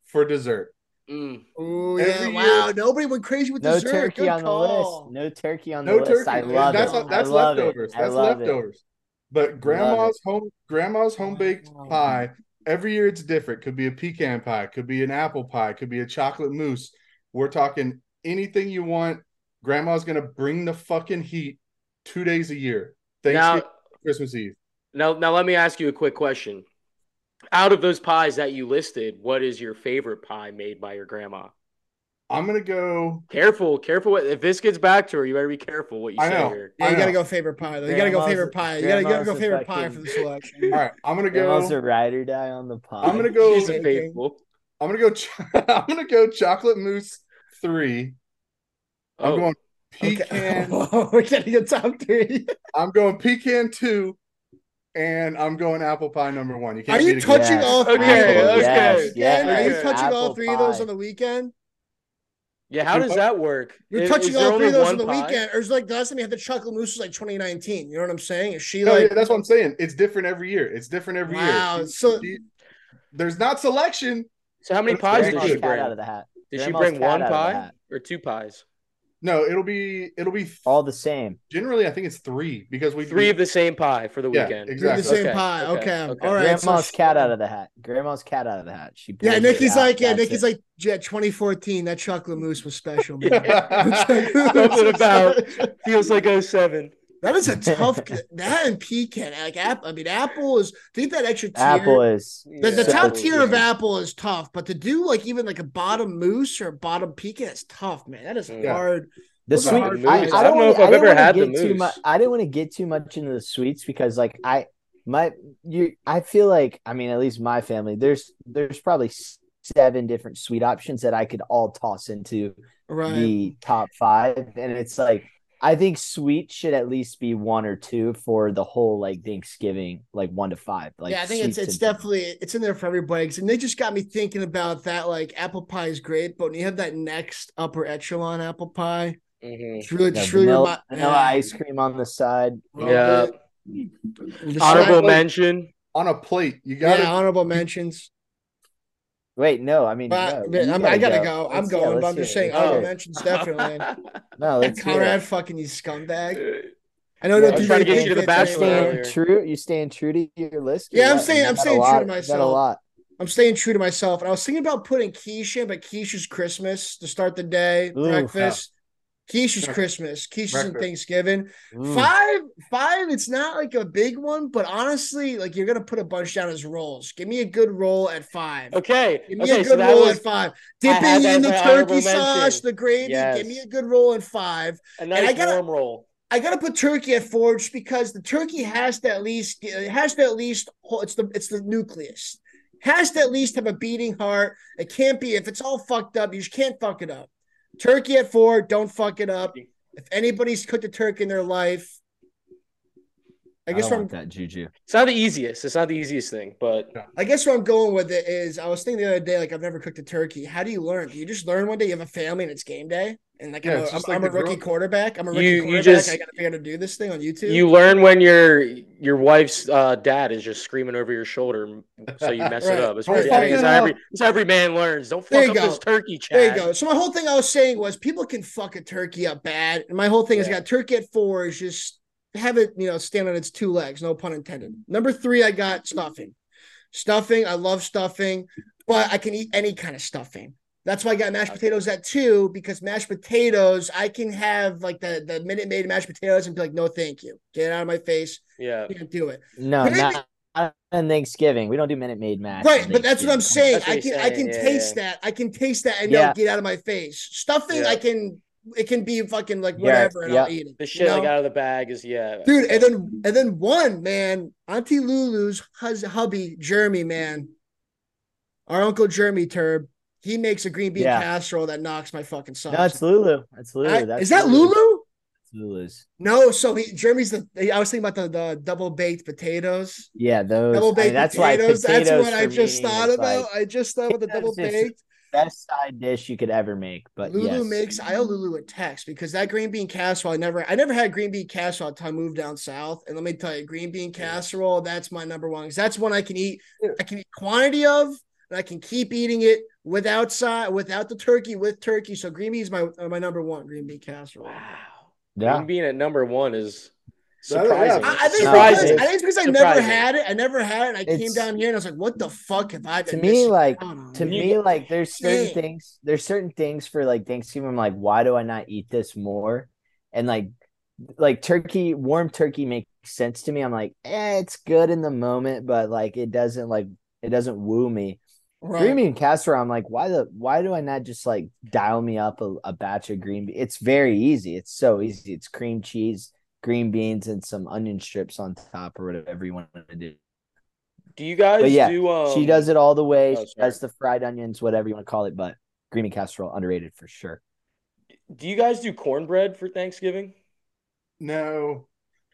for dessert. Mm. Oh yeah! Every Wow, year- nobody went crazy with No dessert. turkey Good on the list. No turkey on the No list. turkey. I love that's it. that's I love leftovers. It. That's love it. leftovers. But grandma's home grandma's home baked Wow. pie. Every year it's different. Could be a pecan pie, could be an apple pie, could be a chocolate mousse. We're talking anything you want. Grandma's gonna bring the fucking heat two days a year. Thanksgiving, Now, Christmas Eve. Now, now, let me ask you a quick question. Out of those pies that you listed, what is your favorite pie made by your grandma? I'm gonna go. Careful, careful. If this gets back to her, you better be careful what you I say know. here. Yeah, you I gotta go favorite pie though. You gotta go favorite pie. You gotta, you gotta go grandma's a favorite pie for the selection. All right, I'm gonna Grandma's go. a ride or die on the pie. I'm gonna go. She's a faithful. I'm gonna go. ch- I'm gonna go. Chocolate mousse three. I'm Oh, going Okay. pecan. Oh, we're getting a top three. I'm going pecan two, and I'm going apple pie number one. You can't Are you touching Yes. all three Okay, of those? okay. on the weekend? Are you okay. touching all Apple three of those on the weekend? yeah. How does that work? You're Is- touching is all three of those on the pie? weekend. Or is like the last time you had the chocolate mousse was like 2019. You know what I'm saying? Is she No, like yeah, that's what I'm saying. It's different every year. It's different every Wow, year. so- She- there's not selection. So how many pies did she bring? out of the hat. Did she bring one out of the pie or two pies? No, it'll be it'll be All the same. generally I think it's three because we Three of the same pie for the Yeah, weekend. You're exactly. the same Okay, pie? okay, Okay, okay. all right. Grandma's so- cat out of the hat. Grandma's cat out of the hat. She Yeah, pulls Nicky's it out. like, yeah, That's Nicky's it. like, yeah, 2014. That chocolate mousse was special, man. Something about feels like 07. That is a tough. That and pecan, like apple. I mean, apple is. Think that extra tier. Apple is The, the Yeah. top so tier of apple is tough, but to do like even like a bottom mousse or a bottom pecan is tough, man. That is mm. Yeah. hard. The What's sweet. hard I. I I don't don't know wanna- if I've ever had the get too mousse. much. I didn't want to get too much into the sweets because, like, I my you. I feel like I mean, at least my family. There's there's probably seven different sweet options that I could all toss into Right. the top five, and it's like I think sweet should at least be one or two for the whole like Thanksgiving, like one to five. Like yeah, I think it's it's and- definitely it's in there for everybody. And they just got me thinking about that. Like apple pie is great, but when you have that next upper echelon apple pie, Mhm. it's really Yeah, just really vanilla, remi- vanilla yeah. ice cream on the side. Yeah. Just Honorable like- mention. on a plate. You got to yeah, honorable mentions. Wait, no, I mean, But no, you I'm, I gotta go. I'm Let's- yeah, going, but I'm just it. saying honorable Okay. mentions definitely. No, let's. Conrad, fucking you scumbag. I know Yeah, that I was trying to get you to the it's Bachelor anyway. earlier. staying true. You staying true to your list? Yeah, I'm what? staying- I'm got staying true to lot- you myself. A lot. I'm staying true to myself. And I was thinking about putting quiche in, but quiche is Christmas to start the day, Ooh, breakfast. Quiche is Christmas. Quiche isn't Thanksgiving. Mm. Five, five. It's not like a big one, but honestly, like you're gonna put a bunch down as rolls. Give me a good roll at five. Okay. Give me Okay. a good that roll was at five. I Dipping in the as my honorable turkey sauce, the gravy. Yes. Give me a good roll at five. a I nice gotta- warm roll. I gotta put turkey at four just because the turkey has to at least it has to at least it's the it's the nucleus has to at least have a beating heart. It can't be if it's all fucked up. You just can't fuck it up. Turkey at four, don't fuck it up. If anybody's cooked a turkey in their life, I I guess don't where I'm want that juju. It's not the easiest. It's not the easiest thing, but I guess where I'm going with it is I was thinking the other day, like I've never cooked a turkey. How do you learn? Do you just learn one day you have a family and it's game day? And like Yeah, I'm, I'm, like I'm a rookie grill- quarterback. I'm a rookie You- you quarterback. just- I gotta figure out how to do this thing on YouTube. you learn when your your wife's uh, dad is just screaming over your shoulder, so you mess Right. it up. It's pretty. fuck I think it's it how every it's how every man learns. Don't There fuck you up go. this turkey, Chad. There you go. So my whole thing I was saying was people can fuck a turkey up bad. And my whole thing is I got turkey at four is just have it, you know, stand on its two legs, no pun intended. Number three, I got stuffing. Stuffing, I love stuffing, but I can eat any kind of stuffing. That's why I got mashed potatoes at two because mashed potatoes, I can have like the the Minute Maid mashed potatoes and be like, no, thank you, get it out of my face. Yeah. Can't do it. No, Maybe- not on Thanksgiving. We don't do Minute Maid mash. Right, but that's what I'm saying. What I he's can I can yeah, taste yeah. that. I can taste that and Yeah. no, get out of my face. Stuffing, Yeah. I can. It can be fucking like Yeah, whatever, and yeah. I'll eat it. The you shit like out of the bag is yeah. dude. And then and then one man, Auntie Lulu's hus- hubby Jeremy, man, our uncle Jeremy Turb, he makes a green bean Yeah. casserole that knocks my fucking socks. No, it's Lulu. That's Lulu. I- That's is that Lulu? That's Lulu's. No, so he Jeremy's the. I was thinking about the, the double baked potatoes. Yeah, those. Double I mean, baked that's why potatoes. That's what I just thought about. like, I just thought about the double baked. best side dish you could ever make. But Lulu yes. makes I owe Lulu a text because that green bean casserole I never I never had green bean casserole until I moved down south. And let me tell you, green bean casserole, that's my number one that's one I can eat. I can eat quantity of and I can keep eating it without side without the turkey with turkey. So green bean is my uh, my number one green bean casserole. wow. yeah. Green bean at number one is That- yeah. surprising. I, I think surprising. because, I think it's because I never had it. I never had it. And I came down here and I was like, "What the fuck have I To me, missing like, on?" to You- me, like there's certain Dang. things. There's certain things for like Thanksgiving. I'm like, why do I not eat this more? And like, like turkey, warm turkey makes sense to me. I'm like, eh, it's good in the moment, but like it doesn't like it doesn't woo me. Right. Green bean casserole. I'm like, why the why do I not just like dial me up a, a batch of green bean? It's very easy. It's so easy. It's cream cheese, green beans, and some onion strips on top or whatever you want to do. Do you guys But yeah, do um she does it all the way. oh, she does the fried onions, whatever you want to call it. But green bean casserole underrated for sure. do you guys do cornbread for Thanksgiving? No.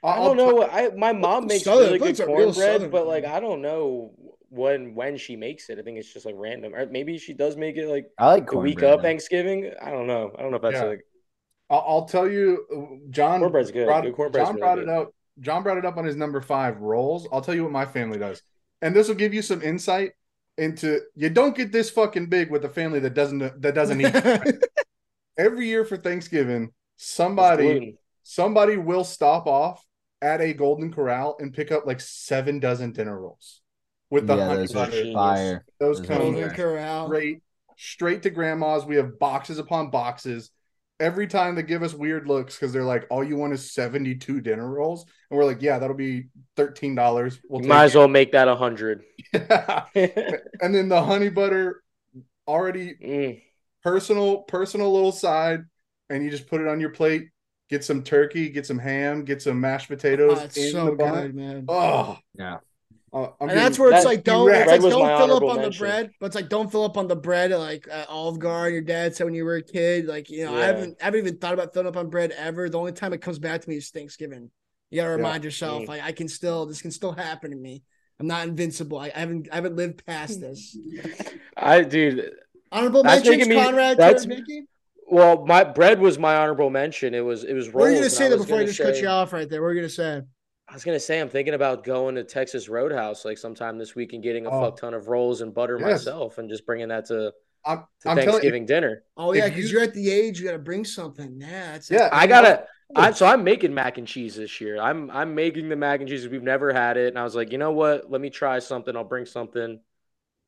I I'll don't know. tell- I my mom makes Southern- really good it's real cornbread, but like. I don't know when when she makes it. I think it's just like random. Or maybe she does make it like I like the week cornbread, of though. Thanksgiving. I don't know. I don't know if that's Yeah. like I'll, I'll tell you, John. cornbread's good. brought, Good cornbread's John really brought good. it up. John brought it up on his number five rolls. I'll tell you what my family does, and this will give you some insight into. You don't get this fucking big with a family that doesn't that doesn't eat. Every year for Thanksgiving, somebody somebody will stop off at a Golden Corral and pick up like seven dozen dinner rolls with the yeah, honey those butter. fire. Those those are come Golden fire. Corral. straight straight to grandma's. We have boxes upon boxes. Every time they give us weird looks because they're like, all you want is 72 dinner rolls. And we're like, yeah, that'll be $13. We'll might as it. well make that a hundred. and then the honey butter already Mm. personal, personal little side, and you just put it on your plate. Get some turkey, get some ham, get some mashed potatoes Oh, it's in so the good, man. Oh, Yeah. Uh, I'm and that's getting- where it's that- like don't it's like don't fill up honorable on the bread, but it's like don't fill up on the bread at like at Olive Garden. Your dad said when you were a kid, like you know, I haven't I haven't even thought about filling up on bread ever. The only time it comes back to me is Thanksgiving. You gotta Yeah. remind yourself, Mm. like I can still this can still happen to me. I'm not invincible. I, I haven't I haven't lived past this. I dude. Honorable That's mentions, me- Conrad. that's- Mickey. Well, my bread was my honorable mention. It was it was rolls. What are you gonna say that before I gonna just cut say- you off right there? What are you gonna say? I was gonna say I'm thinking about going to Texas Roadhouse like sometime this week and getting a Oh. fuck ton of rolls and butter Yes. myself and just bringing that to, I'm, to I'm telling you, Thanksgiving dinner. Oh yeah, because you- you, are at the age you gotta bring something. Yeah, that's Yeah, I gotta. I, so I'm making mac and cheese this year. I'm I'm making the mac and cheese. We've never had it, and I was like, you know what? Let me try something. I'll bring something.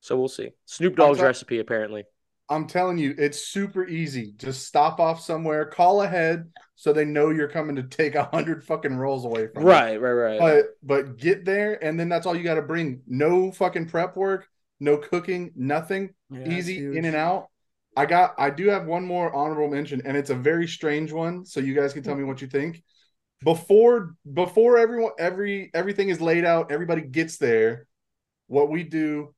So we'll see. Snoop I'll Dogg's tell- recipe apparently. I'm telling you, it's super easy. Just stop off somewhere, call ahead, so they know you're coming to take a hundred fucking rolls away from. you. Right, right, right. But but get there, and then that's all you got to bring. No fucking prep work, no cooking, nothing. Yeah, Easy in and out. I got. I do have one more honorable mention, and it's a very strange one. So you guys can tell me what you think. Before before everyone every everything is laid out, everybody gets there. What we do,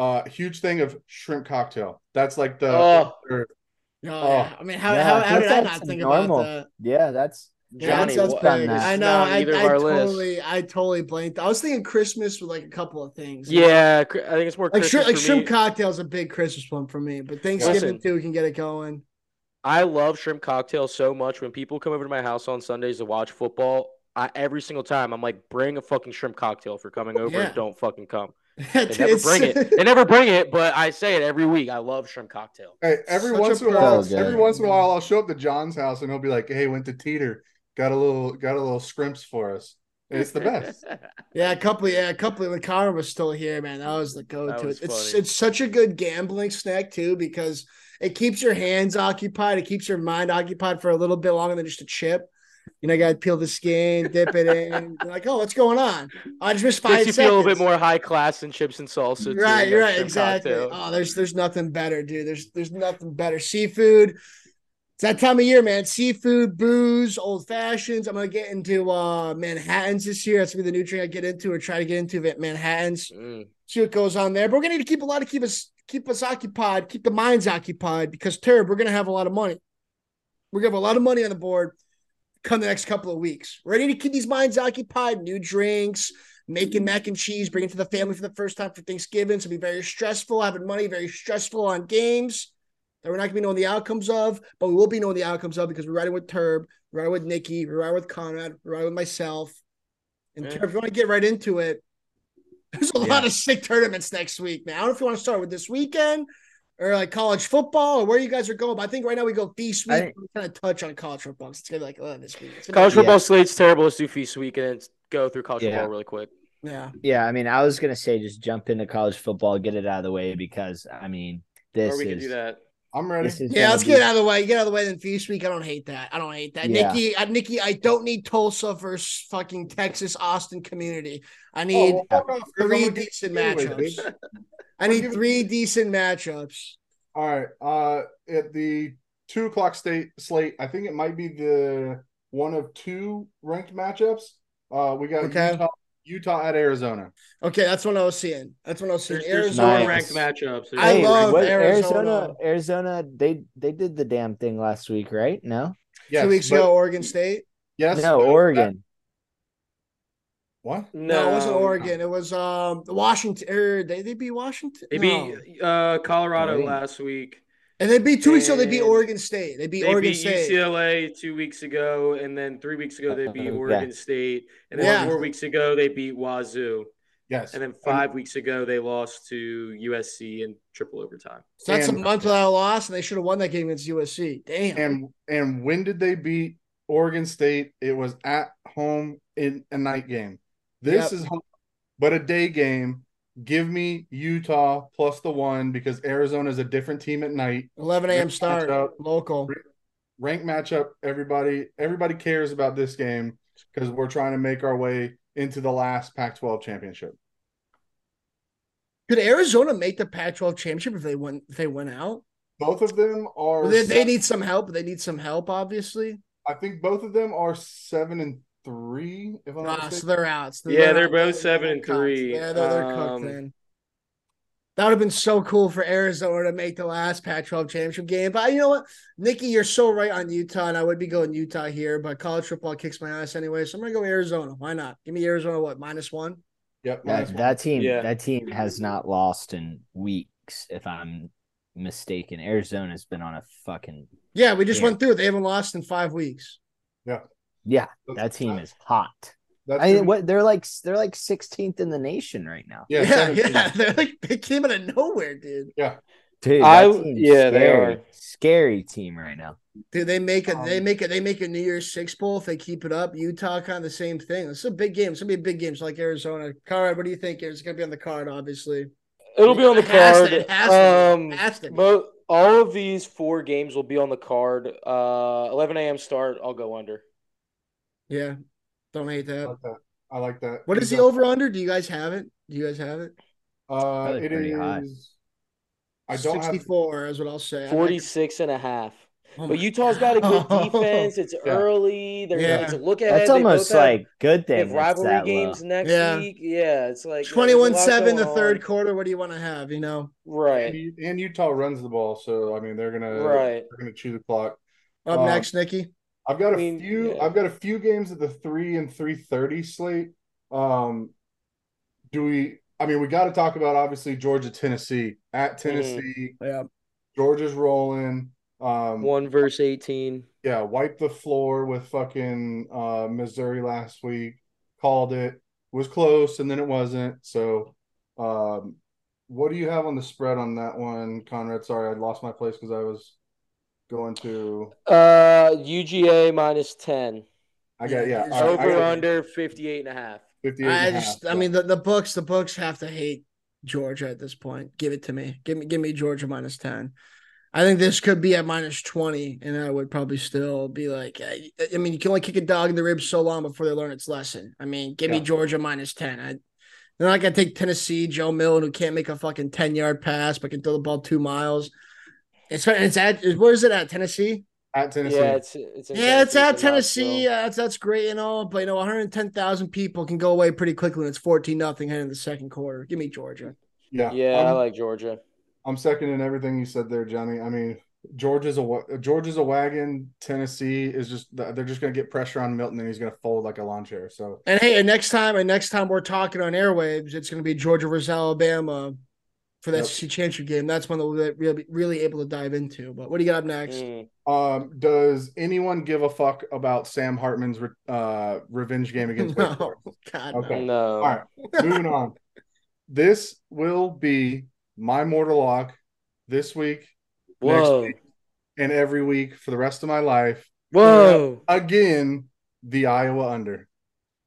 uh, huge thing of shrimp cocktail. That's like the. Oh. Oh, Oh. yeah. I mean, how, Yeah, how, how did I that's not think normal. about that? Yeah, that's Johnny, that's, what- that's that. I know. Not I, I our lists. totally, I totally blanked. I was thinking Christmas with like a couple of things. yeah, I think it's more like Christmas shrimp, like shrimp me. cocktail is a big Christmas one for me, but Thanksgiving Listen. too can get it going. I love shrimp cocktail so much. When people come over to my house on Sundays to watch football, I every single time I'm like, bring a fucking shrimp cocktail if you're coming over. Yeah. Don't fucking come. They never bring it. They never bring it, but I say it every week. I love shrimp cocktail. Hey, every Such once in a while, So every once in a while, I'll show up to John's house and he'll be like, "Hey, went to Teeter, got a little, got a little scrimps for us." It's the best. Yeah, a couple. Yeah, a couple. When Connor was still here, man, that was the go-to. was It's funny. it's such a good gambling snack too because it keeps your hands occupied. It keeps your mind occupied for a little bit longer than just a chip. You know, you got to peel the skin, dip it in. You're like, oh, what's going on? I just missed five Makes you seconds. feel a little bit more high class than chips and salsa. too, right, you're right, exactly. cocktail. Oh, there's there's nothing better, dude. There's there's nothing better. Seafood. It's that time of year, man. Seafood, booze, old fashions. I'm gonna get into uh Manhattans this year. That's gonna be the new drink I get into or try to get into Manhattans. Mm. See what goes on there. But we're gonna need to keep a lot of keep us keep us occupied, keep the minds occupied because Turb, we're gonna have a lot of money. We're gonna have a lot of money on the board come the next couple of weeks. Ready to keep these minds occupied, new drinks, making mac and cheese, bringing to the family for the first time for Thanksgiving. So be very stressful, having money, very stressful on games that we're not gonna be knowing the outcomes of, but we will be knowing the outcomes of because we're riding with Turb, we're riding with Nicky, we're riding with Conrad, we're riding with myself. And Yeah. Turb, if you want to get right into it, there's a Yeah. lot of sick tournaments next week, man. I don't know if you want to start with this weekend or like college football or where you guys are going. But I think right now we go feast week. think- We kind of touch on college football. It's gonna be like oh, this week. It's College be- football slate's terrible. Let's do feast week and then go through college Yeah. football really quick. Yeah, Yeah, I mean, I was gonna say just jump into college football, get it out of the way because I mean, this or we is can do that. I'm ready. yeah. Let's be- get out of the way. Get out of the way. Then feast week. I don't hate that. I don't hate that. Yeah. Nicky, uh, Nicky, I don't need Tulsa versus fucking Texas Austin community. I Oh, need well, fuck off, 'cause I'm three gonna decent you anyway, matchups. I need give it- three decent matchups. All right. Uh, at the two o'clock state slate, I think it might be the one of two ranked matchups. Uh, we got Okay. Utah, Utah at Arizona. Okay, that's what I was seeing. That's what I was seeing. There's, there's Arizona. Nice. ranked matchups. I Hey, love what- Arizona. Arizona. Arizona, they they did the damn thing last week, right? No, Yes, Two weeks but- ago, Oregon State. Yes. no, but- Oregon. What? No, it wasn't Oregon. It was um Washington. Or they they beat Washington. They No. beat uh, Colorado Right. last week. And they beat two weeks ago. They beat and Oregon State. They beat They Oregon beat State. UCLA two weeks ago, and then three weeks ago they beat Uh, yeah. Oregon State, and then Yeah. four weeks ago they beat Wazoo, Yes. and then five weeks ago they lost to USC in triple overtime. So that's And- a month without a loss, and they should have won that game against USC. Damn. And and when did they beat Oregon State? It was at home in a night game. This Yep. is home, but a day game. Give me Utah plus the one because Arizona is a different team at night. 11 a.m. Start. matchup. Local. Rank matchup. Everybody everybody cares about this game because we're trying to make our way into the last Pac-12 championship. Could Arizona make the Pac-12 championship if they went if they went out? Both of them are. They, they need some help. They need some help, obviously. I think both of them are seven and three. If I'm not Ah, so they're out. So Yeah, they're out. both seven and three. Yeah, they're, they're Um, cooked then. That would have been so cool for Arizona to make the last Pac-12 championship game. But you know what, Nicky, you're so right on Utah, and I would be going Utah here, but college football kicks my ass anyway, so I'm gonna go Arizona. Why not? Give me Arizona. What minus one? Yep. minus That one. that team Yeah. that team has not lost in weeks, if I'm mistaken. Arizona's been on a fucking Yeah, we just Yeah. went through it. They haven't lost in five weeks. yeah. Yeah, that team is hot. That's I mean, what they're like they're like 16th in the nation right now. Yeah, Yeah, yeah. They're like they came out of nowhere, dude. Dude, I- that team's yeah, they scary. are. Scary team right now. Dude, they make a they Um, make a they make a New Year's Six bowl if they keep it up. Utah kind of the same thing. It's a big game. It's gonna be a big game. It's like Arizona. Conrad, what do you think? It's gonna be on the card, obviously. It'll be on the It has to- card. it has to be. um, It has to be. but all of these four games will be on the card. Uh, 11 a.m. start. I'll go under. Yeah, don't hate I that. like that. I like that. What is the over under? Do you guys have it? Do you guys have it? Uh, Probably it pretty high. I don't have. 64 is what I'll say. I 46 and a half. Oh But my Utah's got a good defense. It's Yeah. early. They're Yeah. to a look ahead. That's They almost both have- like good they thing. have rivalry that games low. next Yeah. week. Yeah, it's like twenty-one-seven the third on. quarter. What do you want to have? You know, Right, And, and Utah runs the ball, so I mean they're gonna right. they're gonna chew the clock. up Um, next, Nicky. I've got a I mean, few. yeah. I've got a few games at the three and three thirty slate. Um, do we? I mean, we got to talk about obviously Georgia, Tennessee at Tennessee. Yeah. Georgia's rolling. Um, One verse 18. yeah, wiped the floor with fucking uh, Missouri last week. Called it. Was close, and then it wasn't. So, um, what do you have on the spread on that one, Conrad? Sorry, I lost my place because I was going to. Uh, UGA minus 10. I got yeah. Yeah, all right, Over got under 58 and a half. 58 I and a just, half. I mean, the, the books, the books have to hate Georgia at this point. Give it to me. Give me, give me Georgia minus ten. I think this could be at minus twenty, and I would probably still be like, I, I mean, you can only kick a dog in the ribs so long before they learn its lesson. I mean, give me Georgia minus ten. I, they're not gonna take Tennessee, Joe Milton, who can't make a fucking ten yard pass but can throw the ball two miles. It's it's at where is it at Tennessee? at Tennessee. Yeah, it's it's Yeah, it's at Tennessee. so- Uh, that's that's great and all, but you know, 110,000 people can go away pretty quickly when it's 14 nothing heading in the second quarter. Give me Georgia. yeah, Yeah, I I'm, like Georgia. I'm second in everything you said there, Johnny. I mean, Georgia's a Georgia's a wagon. Tennessee is just they're just gonna get pressure on Milton, and he's gonna fold like a lawn chair. So And hey, and next time, and next time we're talking on airwaves, it's going to be Georgia versus Alabama for that Yep. SEC championship game. That's one that we're really really able to dive into. But what do you got up next? Mm. Um, does anyone give a fuck about Sam Hartman's re- uh, revenge game against Wake No, Forest? God, Okay. no. No. All right, moving on. This will be my mortal lock this week, Whoa. week. and every week for the rest of my life. Whoa. Again, the Iowa under.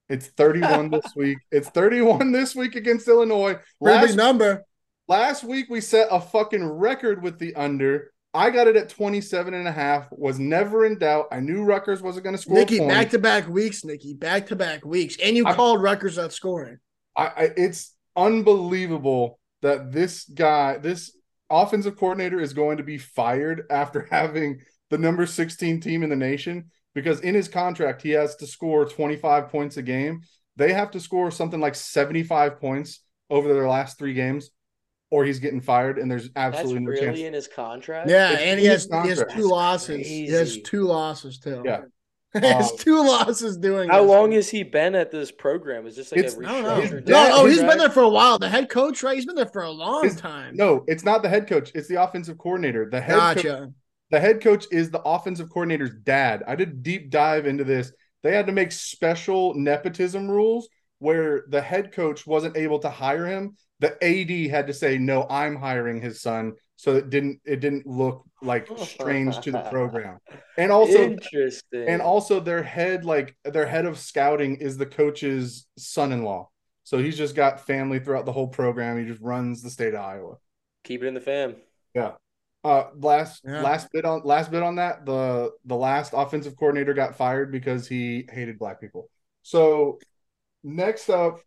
It's 31 this week. It's 31 this week against Illinois. Pretty big Last, number. Last week we set a fucking record with the under. I got it at 27 and a half. Was never in doubt. I knew Rutgers wasn't going to score Nicky, back to back weeks, Nicky, back to back weeks. And you I- called Rutgers not scoring. I, I it's unbelievable that this guy, this offensive coordinator, is going to be fired after having the number 16 team in the nation because in his contract he has to score 25 points a game. They have to score something like 75 points over their last three games, or he's getting fired, and there's That's absolutely no chance. really chance. in his contract? Yeah, It's and he has he has contract. two losses. He has two losses too. Yeah. he has Um, two losses doing. How this. long has he been at this program? Is this like It's- a I don't know. Restructured? No, no, he's been there for a while. The head coach, right? He's been there for a long His- time. No, it's not the head coach. It's the offensive coordinator. The head coach gotcha. The head coach is the offensive coordinator's dad. I did deep dive into this. They had to make special nepotism rules where the head coach wasn't able to hire him. The AD had to say, "No, I'm hiring his son," so it didn't it didn't look like strange to the program. And also, Interesting. and also their head like their head of scouting is the coach's son-in-law. So he's just got family throughout the whole program. He just runs the state of Iowa. keep it in the fam. Yeah. Uh last Yeah. last bit on last bit on that, the the last offensive coordinator got fired because he hated black people. So next up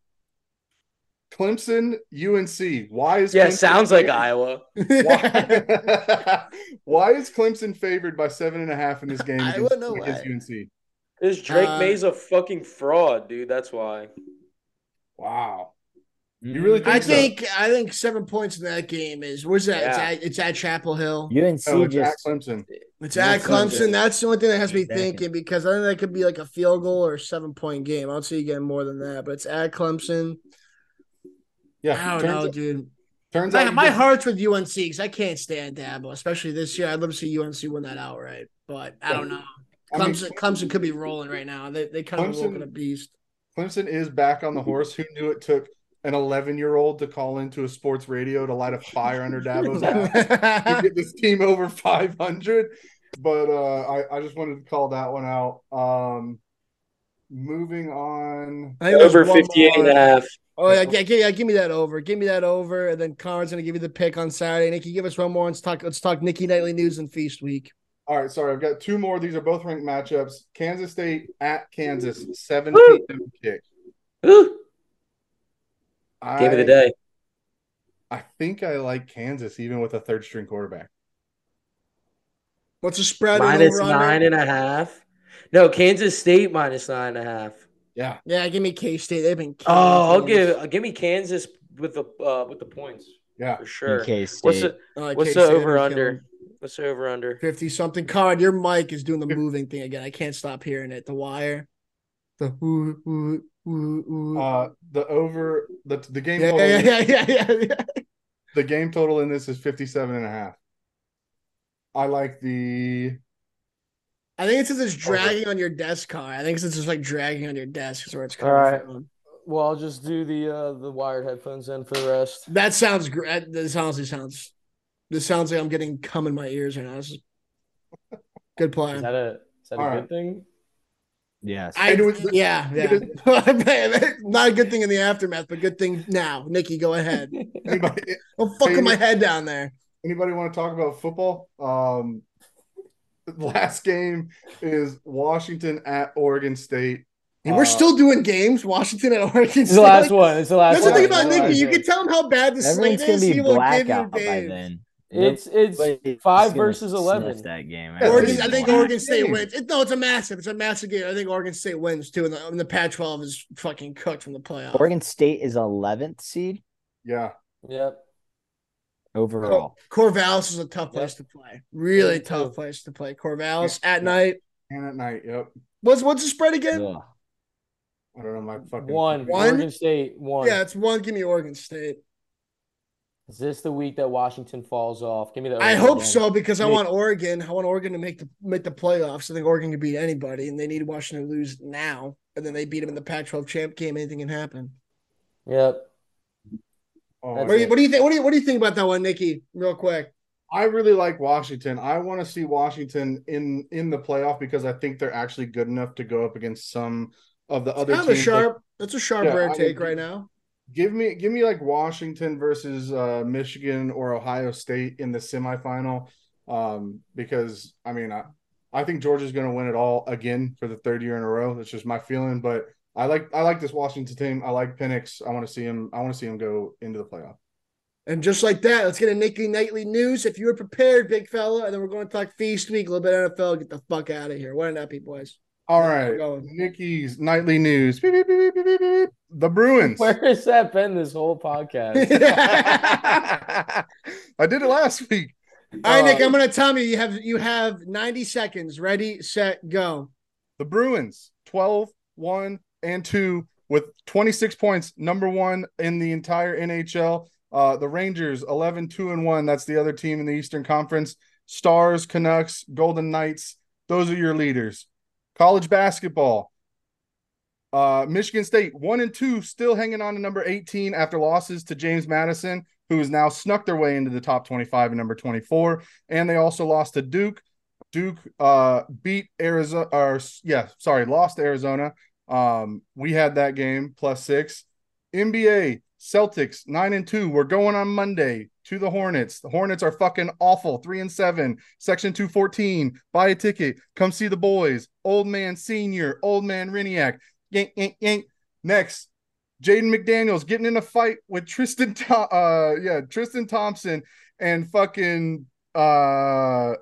Clemson UNC. Why is Yeah, Clemson sounds like Iowa. Why, why is Clemson favored by seven and a half in this game I against, wouldn't know against why. UNC? Is Drake Uh, Maye's a fucking fraud, dude. That's why. Wow. You really I so? think I think seven points in that game is where's that? It's at it's at Chapel Hill. UNC Oh, it's at just Clemson. It's at Clemson. Clemson. That's the only thing that has me Exactly. thinking because I think that could be like a field goal or a seven point game. I don't see you getting more than that, but it's at Clemson. Yeah. I don't turns, know, dude. turns My, out my he- heart's with UNC because I can't stand Dabo, especially this year. I'd love to see UNC win that outright, but I don't know. I mean, Clemson, Clemson could be rolling right now. They they kind of Clemson- woken a beast. Clemson is back on the horse. Who knew it took an 11 year old to call into a sports radio to light a fire under Dabo's ass to get this team over 500? But uh, I, I just wanted to call that one out. Um, moving on. I think Over one 58 and a half. Oh yeah, yeah, yeah, give me that over. Give me that over, and then Conrad's gonna give you the pick on Saturday. Nicky, give us one more. Let's talk. Let's talk Nicky Nightly News and Feast Week. All right, sorry, I've got two more. These are both ranked matchups. Kansas State at Kansas, 7 Woo! p.m. kick. Ooh, I, game of the day. I think I like Kansas even with a third string quarterback. What's the spread? and Minus over-under? nine and a half. No, Kansas State minus nine and a half. Yeah. Yeah, give me K State. They've been. Oh, I'll give give me Kansas with the uh with the points Yeah. for sure. UK What's State. the I like what's the over under? killing. What's the over under? Fifty something. Card. Your mic is doing the moving thing again. I can't stop hearing it. The wire. The ooh ooh ooh ooh. Uh, the over the the game yeah, total yeah, yeah, yeah, yeah, yeah. the game total in this is 57 and a half. I like the I think it's just it's dragging on your desk car. I think it's just like dragging on your desk is where it's All coming right. from. Well, I'll just do the uh the wired headphones in for the rest. That sounds great. This honestly sounds. This sounds like I'm getting cum in my ears right now. This is good play. Is that a is that All a right. good thing? Yes. I And was- yeah, yeah. Not a good thing in the aftermath, but good thing now. Nicky, go ahead. Anybody, I'm fucking Hey, my head down there. anybody want to talk about football? Um, last game is Washington at Oregon State. And we're Uh, still doing games. Washington at Oregon It's State. the last Like, one. It's the last That's the thing about Nicky. You can tell him how bad the slate Everyone's gonna is. be He will give you blackout by games. Then. It's it's Nobody's five versus 11. That game. I, Oregon, it's I a think Oregon State wins. It, no, it's a massive. It's a massive game. I think Oregon State wins too. And the, and the Pac-12 is fucking cooked from the playoff. Oregon State is 11th seed Yeah, Yep. overall. Corvallis is a tough place to play. Really Me tough place to play. Corvallis Yeah. at night. and at night. Yep. What's what's the spread again? Ugh. I don't know my fucking One. One? Oregon State one. Yeah, it's one. Give me Oregon State. Is this the week that Washington falls off? Give me the. I hope again. so because I want Oregon. I want Oregon to make the make the playoffs. I think Oregon can beat anybody, and they need Washington to lose now. And then they beat them in the Pac-12 champ game. Anything can happen. Yep. Oh, What do you, what do you think? What do you what do you think about that one, Nicky? Real quick. I really like Washington. I want to see Washington in in the playoff because I think they're actually good enough to go up against some of the other Kind of a teams. sharp. That's a sharp Yeah, rare take agree. right now. Give me give me like Washington versus uh, Michigan or Ohio State in the semifinal. Um, because I mean I, I think Georgia's gonna win it all again for the third year in a row. That's just my feeling. But I like I like this Washington team. I like Penix. I want to see him I want to see him go into the playoff. And just like that, let's get a Nicky Nightly news. If you were prepared, big fella, and then we're going to talk feast week, a little bit NFL. Get the fuck out of here. Why not be, boys? All We're right. going. Nicky's nightly news. Beep, beep, beep, beep, beep, beep. The Bruins. Where has that been this whole podcast? I did it last week. All right, Nick, Uh, I'm going to tell you. You have you have 90 seconds. Ready, set, go. The Bruins 12, 1, and 2 with 26 points, number one in the entire NHL. Uh, the Rangers 11, 2, and 1. That's the other team in the Eastern Conference. Stars, Canucks, Golden Knights. Those are your leaders. College basketball. Uh, Michigan State 1 and 2, still hanging on to number 18 after losses to James Madison, who has now snuck their way into the top 25 and number 24. And they also lost to Duke. Duke uh beat Arizona or yeah, sorry, lost to Arizona. Um, we had that game plus six. NBA Celtics nine and two. We're going on Monday to the Hornets. The Hornets are fucking awful. Three and seven. Section 214. Buy a ticket. Come see the boys. Old man senior, old man Riniak. Yank, yank, yank. Next, Jaden McDaniels getting in a fight with Tristan Tho- uh yeah, Tristan Thompson and fucking uh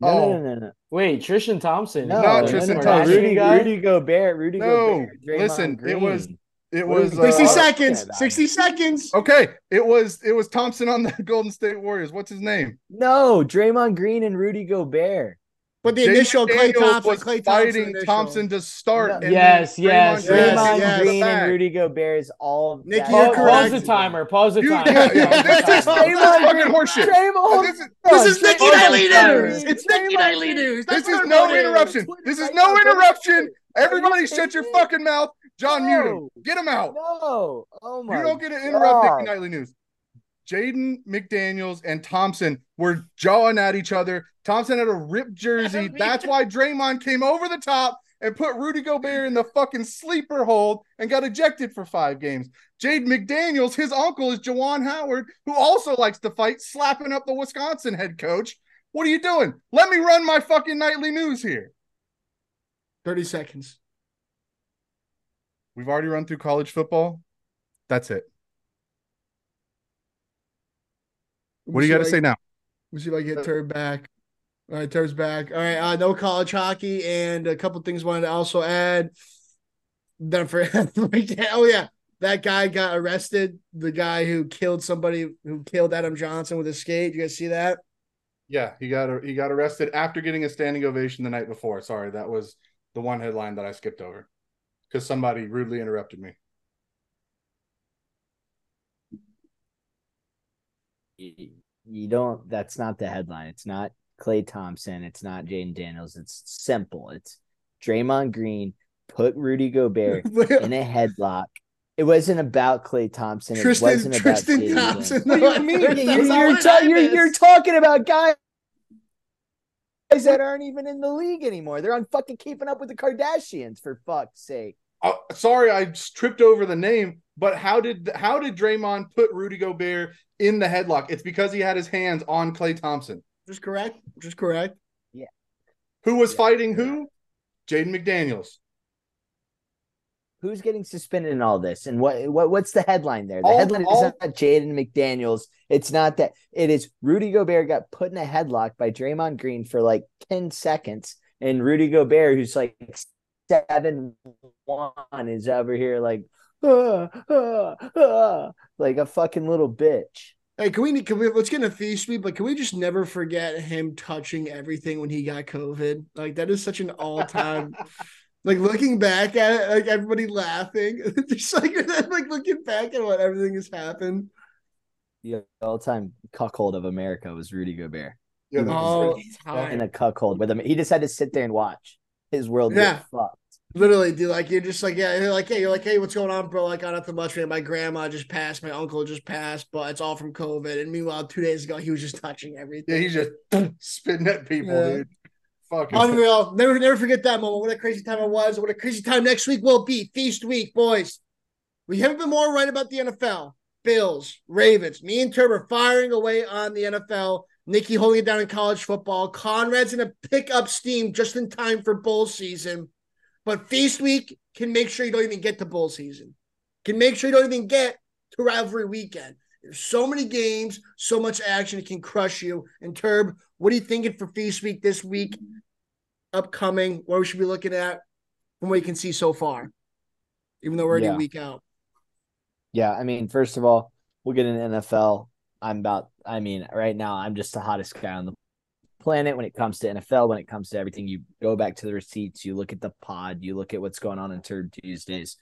No, Oh. no, no, no, no. Wait, Tristan Thompson. No, Not Tristan no, no. Thompson. Rudy, guy? Rudy Gobert. Rudy No, Gobert. Draymond listen, it was- Green. It What was you uh, 60 seconds. about? 60 seconds. Okay, it was it was Thompson on the Golden State Warriors. What's his name? No, Draymond Green and Rudy Gobert. But the Jaden initial Klay Thompson, was Klay Thompson. fighting initial. Thompson to start. No. and then Yes, Draymond yes, Green yes, Draymond yes. Green back. and Rudy Gobert is all. Nick, that- you're Pause, correct. pause the timer. Pause the You- timer. yeah, yeah, this is- timer. this fucking horseshit. Draymond, This is- This is No, Nicky Nightly News. It's Nicky Draymond Nightly News. This is no interruption. This is no interruption. Everybody shut your fucking mouth. John, him. Get him out. No. Oh my. You don't get to interrupt God. Nicky Nightly News. Jaden McDaniels and Thompson were jawing at each other. Thompson had a ripped jersey. That's why Draymond came over the top and put Rudy Gobert in the fucking sleeper hold and got ejected for five games. Jaden McDaniels, his uncle is Juwan Howard, who also likes to fight, slapping up the Wisconsin head coach. What are you doing? Let me run my fucking nightly news here. 30 seconds. We've already run through college football. That's it. What do you got to say now? Let me see if I get Turb back. All right, Turb's back. All right, uh, no college hockey and a couple things wanted to also add. Then for oh yeah, that guy got arrested. The guy who killed somebody who killed Adam Johnson with a skate. You guys see that? Yeah, he got he got arrested after getting a standing ovation the night before. Sorry, that was the one headline that I skipped over because somebody rudely interrupted me. You, don't. That's not the headline. It's not Klay Thompson. It's not Jaden Daniels. It's simple. It's Draymond Green put Rudy Gobert in a headlock. It wasn't about Klay Thompson. It wasn't about Tristan Thompson. What do you mean? You're, you're, ta- you're, you're talking about guys that aren't even in the league anymore. They're on fucking keeping up with the Kardashians for fuck's sake. Oh, sorry, I just tripped over the name. But how did how did Draymond put Rudy Gobert in the headlock? It's because he had his hands on Klay Thompson, Just correct. Just correct. Yeah. Who was Yeah. fighting who? Jaden McDaniels. Who's getting suspended in all this? And what, what what's the headline there? The All- headline all- is not Jaden McDaniels. It's not that. It is Rudy Gobert got put in a headlock by Draymond Green for like 10 seconds. And Rudy Gobert, who's like seven one, is over here like "Ah, ah, ah," like a fucking little bitch. Hey, can we can we let's get in a feast week, but can we just never forget him touching everything when he got COVID? Like that is such an all time. Like looking back at it, like everybody laughing, just like like looking back at what everything has happened. The all time cuckold of America was Rudy Gobert. Yeah, Mhm. the- All In time, a cuckold with him. He just had to sit there and watch his world Yeah. get fucked. literally, dude. Like you're just like yeah, you're like hey, you're like hey, what's going on, bro? Like, oh, nothing much, man. My grandma just passed, my uncle just passed, but it's all from COVID. And meanwhile, two days ago, he was just touching everything. yeah, he's just spitting at people, Yeah. dude. Fucking Unreal. Never, never forget that moment. What a crazy time it was. What a crazy time next week will be. Feast week, boys. We haven't been more right about the NFL. Bills, Ravens. Me and Turb are firing away on the NFL. Nicky holding it down in college football. Conrad's going to pick up steam just in time for bowl season. But Feast week can make sure you don't even get to bowl season. Can make sure you don't even get to rivalry weekend. There's so many games, so much action, it can crush you. And Turb, what are you thinking for Feast week this week? Upcoming, what we should be looking at from what you can see so far, even though we're already Yeah. a week out. Yeah, I mean, first of all, we'll get an NFL. I'm about, I mean, right now, I'm just the hottest guy on the planet when it comes to NFL, when it comes to everything. You go back to the receipts, you look at the pod, you look at what's going on in Turd Tuesdays.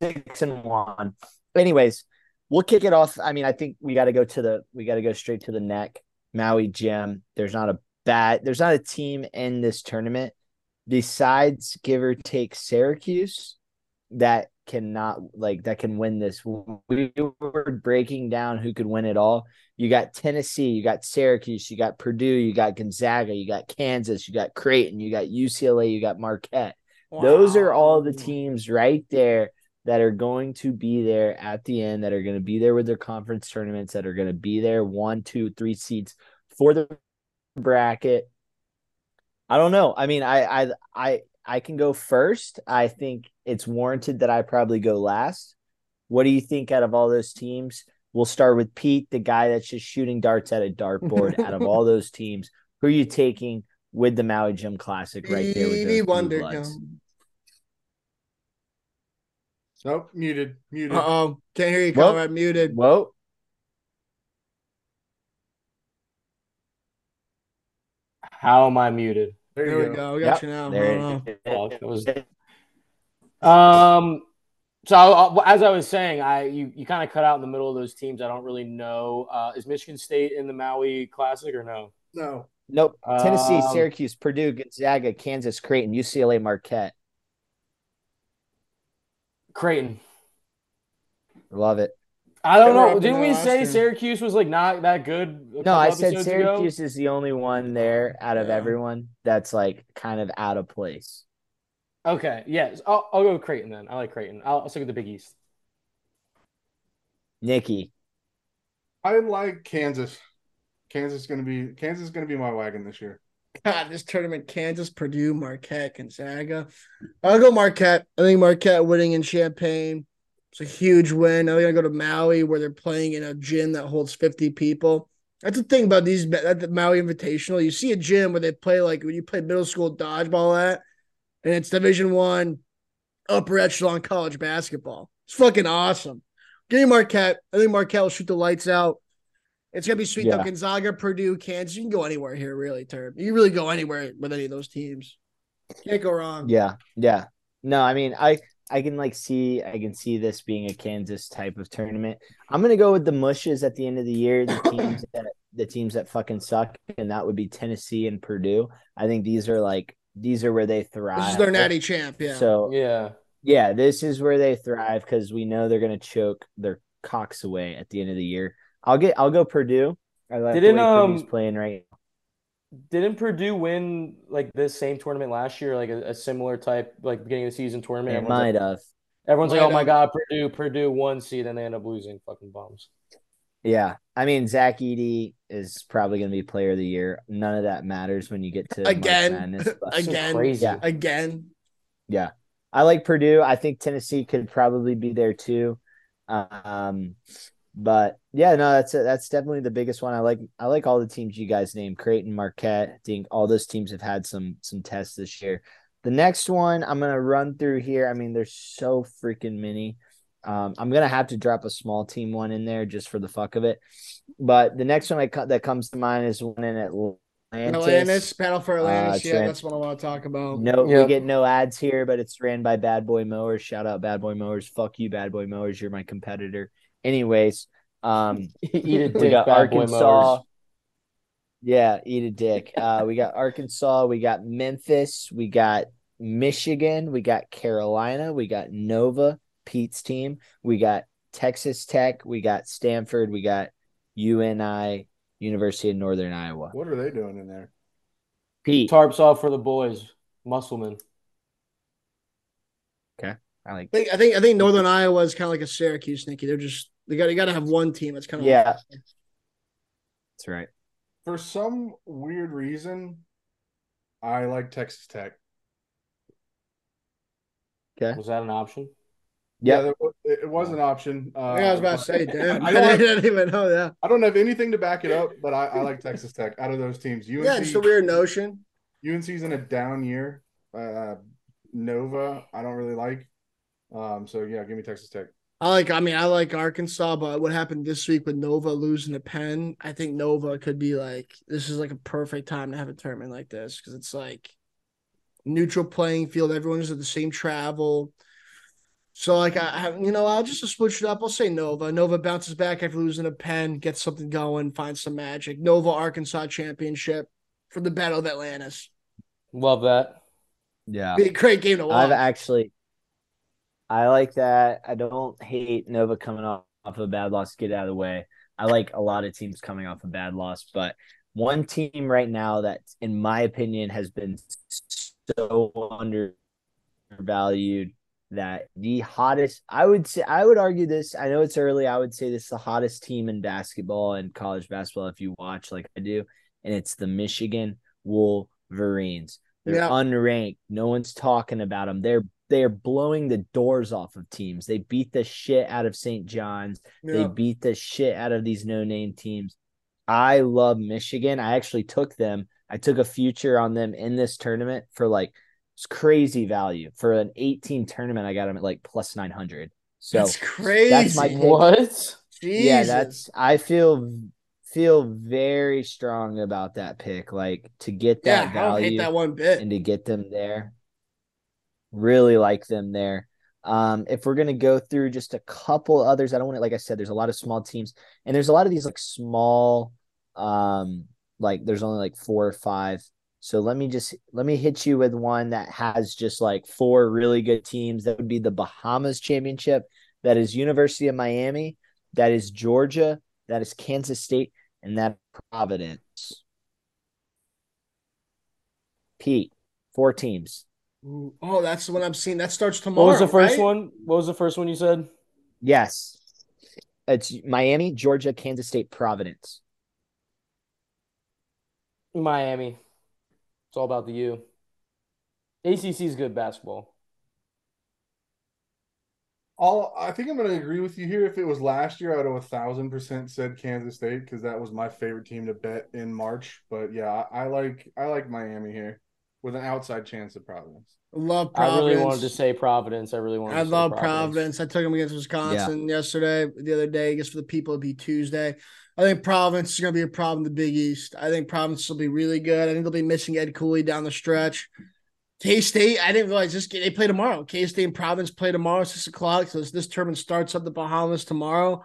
Six and one. Anyways, we'll kick it off. I mean, I think we got to go to the, we got to go straight to the neck. Maui Jim. There's not a bad, there's not a team in this tournament besides give or take Syracuse that cannot like that can win this. We were breaking down who could win it all. You got Tennessee, you got Syracuse, you got Purdue, you got Gonzaga, you got Kansas, you got Creighton, you got UCLA, you got Marquette. Those are all the teams right there that are going to be there at the end, that are going to be there with their conference tournaments, that are going to be there one, two, three seats for the bracket. I don't know. I mean, I I I I can go first. I think it's warranted that I probably go last. What do you think out of all those teams? We'll start with Pete, the guy that's just shooting darts at a dartboard. out of all those teams, who are you taking with the Maui Jim Classic right there with Stevie those blue Wonder. Nope, muted, muted. Uh oh, can't hear you, Well- Conrad. Muted. Whoa. How am I muted? there There we go. go. We got you now. There Uh-huh. it was- Um. So uh, as I was saying, I you, you kind of cut out in the middle of those teams. I don't really know. Uh, is Michigan State in the Maui Classic or no? No. Nope. Tennessee, Um, Syracuse, Purdue, Gonzaga, Kansas, Creighton, UCLA, Marquette. Creighton. Love it. I don't know. Didn't we last say year. Syracuse was like not that good? No, I said episodes ago? Syracuse is the only one there out of Yeah. everyone that's like kind of out of place. Okay, yes, I'll, I'll go with Creighton then. I like Creighton. I'll, I'll stick with the Big East. Nicky. I like Kansas. Kansas is gonna be Kansas is gonna be my wagon this year. God, this tournament: Kansas, Purdue, Marquette, Gonzaga. I'll go Marquette. I think Marquette winning in Champaign. It's a huge win. I'm gonna go to Maui where they're playing in a gym that holds 50 people. That's the thing about these at the Maui Invitational. You see a gym where they play like when you play middle school dodgeball at, and it's Division One, upper echelon college basketball. It's fucking awesome. Give me Marquette. I think Marquette will shoot the lights out. It's gonna be sweet though. Yeah. Gonzaga, Purdue, Kansas. You can go anywhere here, really, Turb. You can really go anywhere with any of those teams. Can't go wrong. Yeah, yeah. No, I mean, I I can like see I can see this being a Kansas type of tournament. I'm gonna go with the mushes at the end of the year, the teams that the teams that fucking suck, and that would be Tennessee and Purdue. I think these are like these are where they thrive. This is their natty champ. Yeah. So Yeah, yeah, this is where they thrive because we know they're gonna choke their cocks away at the end of the year. I'll get I'll go Purdue. I like Didn't, way Purdue's um, playing right. Didn't Purdue win like this same tournament last year, like a, a similar type, like beginning of the season tournament? It Everyone's might like, have. everyone's like, Might "Oh my have. god, Purdue, Purdue one seed," and they end up losing. Fucking bums. Yeah. I mean, Zach Edey is probably going to be player of the year. None of that matters when you get to Again. Madness, but- This is Again. crazy. Yeah. Again. Yeah. I like Purdue. I think Tennessee could probably be there too. Um, but yeah, no, that's a, that's definitely the biggest one. I like I like all the teams you guys named. Creighton, Marquette. I think all those teams have had some some tests this year. The next one I'm gonna run through here. I mean, there's so freaking many. Um, I'm gonna have to drop a small team one in there just for the fuck of it. But the next one I co- that comes to mind is one in Atlantis. Atlantis, Battle for Atlantis. Uh, yeah, Trent- that's what I want to talk about. No, Yep. we get no ads here, but it's ran by Bad Boy Mowers. Shout out Bad Boy Mowers. Fuck you, Bad Boy Mowers. You're my competitor. Anyways, um, Eat a dick, we got Arkansas. Yeah, eat a dick. Uh, we got Arkansas. We got Memphis. We got Michigan. We got Carolina. We got Nova, Pete's team. We got Texas Tech. We got Stanford. We got UNI, University of Northern Iowa. What are they doing in there? Pete, Tarps off for the boys, Musselman. Okay. I like. I think I think I think Northern Iowa is kind of like a Syracuse, Nicky. They're just they got you got to have one team. That's kind of Yeah. That's right. For some weird reason, I like Texas Tech. Okay. Was that an option? Yeah, Yeah. there it, it was an option. Uh, Yeah, I was about to say, damn. I I, don't have- didn't even know that. I don't have anything to back it up, but I, I like Texas Tech out of those teams. UNC, Yeah, just a weird notion. UNC's in a down year. Uh, Nova, I don't really like. Um, so yeah, give me Texas Tech. I like. I mean, I like Arkansas, but what happened this week with Nova losing to Penn? I think Nova could be like this is like a perfect time to have a tournament like this because it's like neutral playing field. Everyone's at the same travel. So like I, I you know, I'll just switch it up. I'll say Nova. Nova bounces back after losing to Penn, gets something going, finds some magic. Nova Arkansas championship for the Battle of Atlantis. Love that. Yeah. Be a great game to watch. I've actually, I like that. I don't hate Nova coming off, off a bad loss. Get out of the way. I like a lot of teams coming off a bad loss, but one team right now that, in my opinion, has been so undervalued that the hottest. I would say I would argue this. I know it's early. I would say this is the hottest team in basketball and college basketball if you watch like I do, and it's the Michigan Wolverines. They're Yeah. unranked. No one's talking about them. They're they're blowing the doors off of teams. They beat the shit out of St. John's. They beat the shit out of these no-name teams. I love Michigan. I actually took them. I took a future on them in this tournament for like it's crazy value. For an 18 tournament, I got them at like plus 900. So that's crazy. That's my pick. What? Jesus. yeah, that's I feel feel very strong about that pick. Like to get yeah. that I don't value hate that one bit. and to get them there. Really like them there. Um, if we're gonna go through just a couple others, I don't want to like I said, there's a lot of small teams, and there's a lot of these like small, um, like there's only like four or five. So let me just let me hit you with one that has just like four really good teams. That would be the Bahamas Championship. That is University of Miami. That is Georgia. That is Kansas State, and that Providence. Pete, four teams. Ooh, Oh, that's the one I'm seeing. That starts tomorrow. What was the first right? one? What was the first one you said? Yes. It's Miami, Georgia, Kansas State, Providence. Miami. It's all about the U. ACC is good basketball. All I think I'm going to agree with you here. If it was last year, I'd have a thousand percent said Kansas State because that was my favorite team to bet in March. But yeah, I, I like I like Miami here with an outside chance of Providence. I love Providence. I really wanted to say Providence. I really wanted. I to say love Providence. I took them against Wisconsin yesterday. The other day, I guess for the people, it'd be Tuesday. I think Providence is going to be a problem in the Big East. I think Providence will be really good. I think they'll be missing Ed Cooley down the stretch. K State, I didn't realize this. They play tomorrow. K State and Providence play tomorrow, six o'clock. So this, this tournament starts up the Bahamas tomorrow.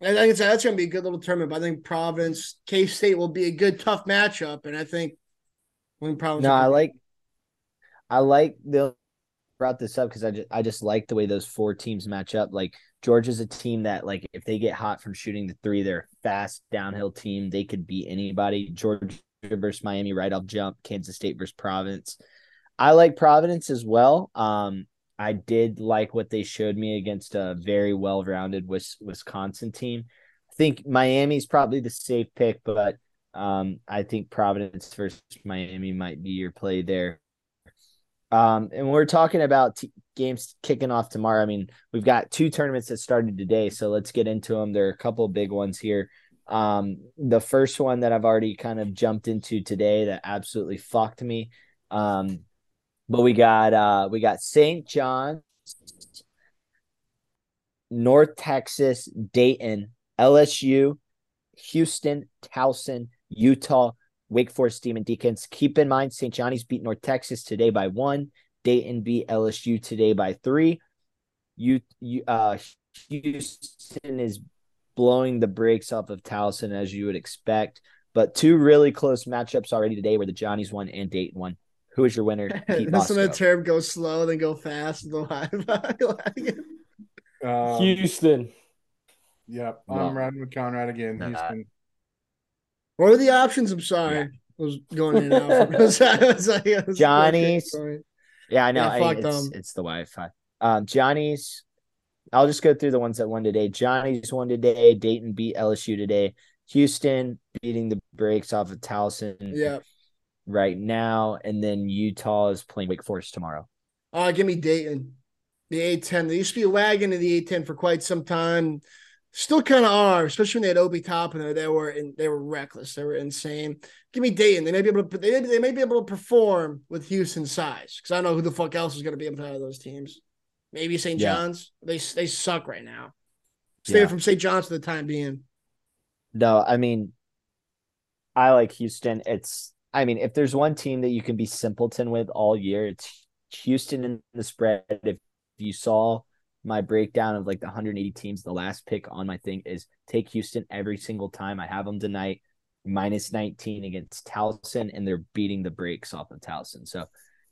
And like I think it's, that's going to be a good little tournament. But I think Providence, K State will be a good, tough matchup. And I think, No, I like I like the brought this up because I just I just like the way those four teams match up. Like Georgia's a team that like if they get hot from shooting the three, they're a fast downhill team. They could beat anybody. Georgia versus Miami right off jump. Kansas State versus Providence. I like Providence as well. Um, I did like what they showed me against a very well-rounded Wisconsin team. I think Miami's probably the safe pick, but um, I think Providence versus Miami might be your play there. Um, and we're talking about t- games kicking off tomorrow. I mean, we've got two tournaments that started today, so let's get into them. There are a couple big ones here. Um, the first one that I've already kind of jumped into today that absolutely fucked me. Um, but we got uh we got St. John's, North Texas, Dayton, LSU, Houston, Towson, Utah, Wake Forest Demon Deacons. Keep in mind, St. Johnny's beat North Texas today by one. Dayton beat LSU today by three. You, you, uh, Houston is blowing the brakes off of Towson as you would expect. But two really close matchups already today where the Johnnies won and Dayton won. Who is your winner? Listen to the term go slow, then go fast. The live. Um, Houston. Yep, No. I'm riding with Conrad again. Nah. Houston. What were the options? I'm sorry. I was going in and out. Was- was like- was- Johnny's. Yeah, I know. Yeah, I- it's, it's the Wi-Fi. Um, Johnny's. I'll just go through the ones that won today. Johnny's won today. Dayton beat LSU today. Houston beating the brakes off of Towson Yeah. right now, and then Utah is playing Wake Forest tomorrow. Uh, give me Dayton. The A10. They used to be a wagon in the A10 for quite some time. Still kind of are, especially when they had Obi Toppin. They were in, they were reckless. They were insane. Give me Dayton. They may be able to they they may be able to perform with Houston size because I don't know who the fuck else is going to be inside of those teams. Maybe St. Yeah. John's. They they suck right now. Stay Yeah. from St. John's for the time being. No, I mean, I like Houston. It's, I mean, if there's one team that you can be simpleton with all year, it's Houston in the spread. If you saw my breakdown of like the 180 teams, the last pick on my thing is take Houston every single time. I have them tonight, minus 19 against Towson, and they're beating the brakes off of Towson. So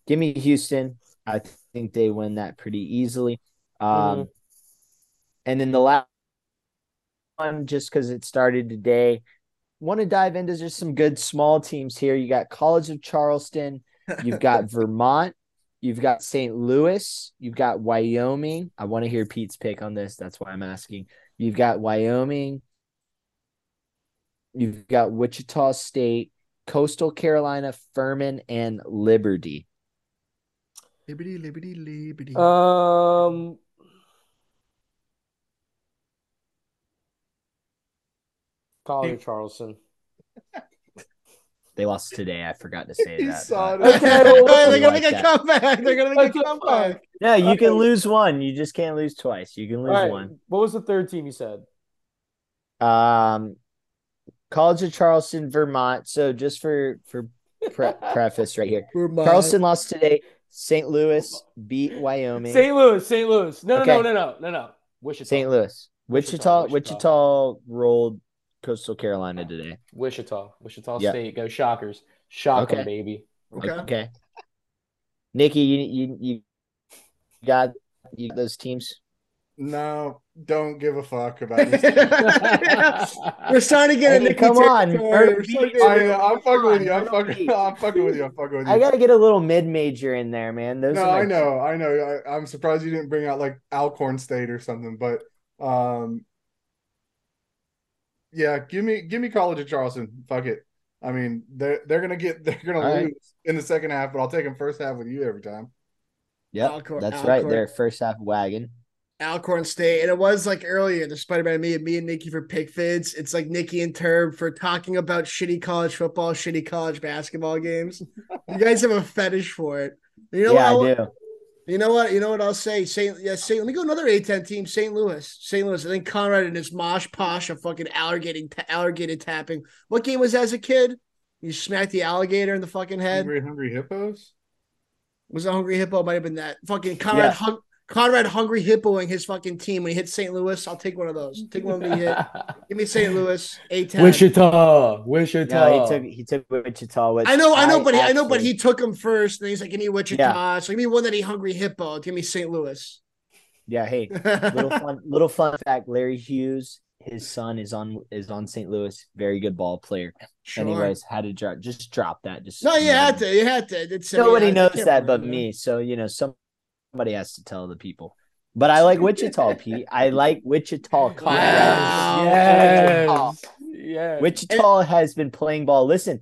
give me Houston. I think they win that pretty easily. Um, And then the last one, just because it started today, want to dive into just some good small teams here. You got College of Charleston, you've got Vermont, you've got St. Louis, you've got Wyoming. I want to hear Pete's pick on this. That's why I'm asking. You've got Wyoming, you've got Wichita State, Coastal Carolina, Furman, and Liberty. Liberty, liberty, liberty. Um, College of Charleston. They lost today. I forgot to say He that. saw it. Okay, They're gonna like make a that. comeback. They're gonna make a comeback. No, you can lose one. You just can't lose twice. You can lose All right, one. what was the third team you said? Um, College of Charleston, Vermont. So just for for pre- preface right here, Vermont. Charleston lost today. St. Louis beat Wyoming. St. Louis, St. Louis. No, no, Okay. no, no, no, no, no. Wichita. St. Louis, Wichita, Wichita, Wichita. Wichita rolled Coastal Carolina today. Wichita. Wichita Yeah. State. Go Shockers. Shock 'em, Okay. baby. Okay. Okay. Nicky, you you you got you got those teams. No, don't give a fuck about this. We're starting to get Hey, into come on. We're I, get- I'm fucking with you. I'm fucking. I'm fucking with you. I'm fucking with you. I gotta get a little mid major in there, man. Those no, are my- I know, I know. I, I'm surprised you didn't bring out like Alcorn State or something, but um, yeah, give me give me College of Charleston. Fuck it. I mean, they're they're gonna get they're gonna All right. lose in the second half, but I'll take them first half with you every time. Yeah, Alcor- that's right. Alcorn. They're first half wagon. Alcorn State, and it was like earlier the Spider-Man me and me and Nicky for pick vids. It's like Nicky and Turb for talking about shitty college football, shitty college basketball games. you guys have a fetish for it. You know yeah, what? I do. You know what? You know what I'll say? Saint yeah, Saint. Let me go another A10 team, St. Louis. St. Louis. I think Conrad and his mosh posh of fucking alligator alligator tapping. What game was that as a kid? You smacked the alligator in the fucking head. Hungry, hungry hippos. Was it Hungry Hippo? Might have been that. Fucking Conrad Yeah. hung, Conrad Hungry Hippoing his fucking team when he hit St. Louis. I'll take one of those. Take one of the hit. Give me St. Louis. A10. Wichita. Wichita. No, he took he took Wichita. Which I know, I know, but he, I know, but he took him first, and he's like, "Give me Wichita." So give me one that he Hungry Hippo. Give me St. Louis. Yeah, hey, little fun little fun fact: Larry Hughes his son is on is on St. Louis. Very good ball player. Sure. Anyways, had to drop just drop that. Just no, you had nobody- to. You had to. It's, Nobody I knows can't that but me. So you know, somebody has to tell the people. But I like Wichita, Pete. I like Wichita. Wow. Yes. Yes. Wichita has been playing ball. Listen,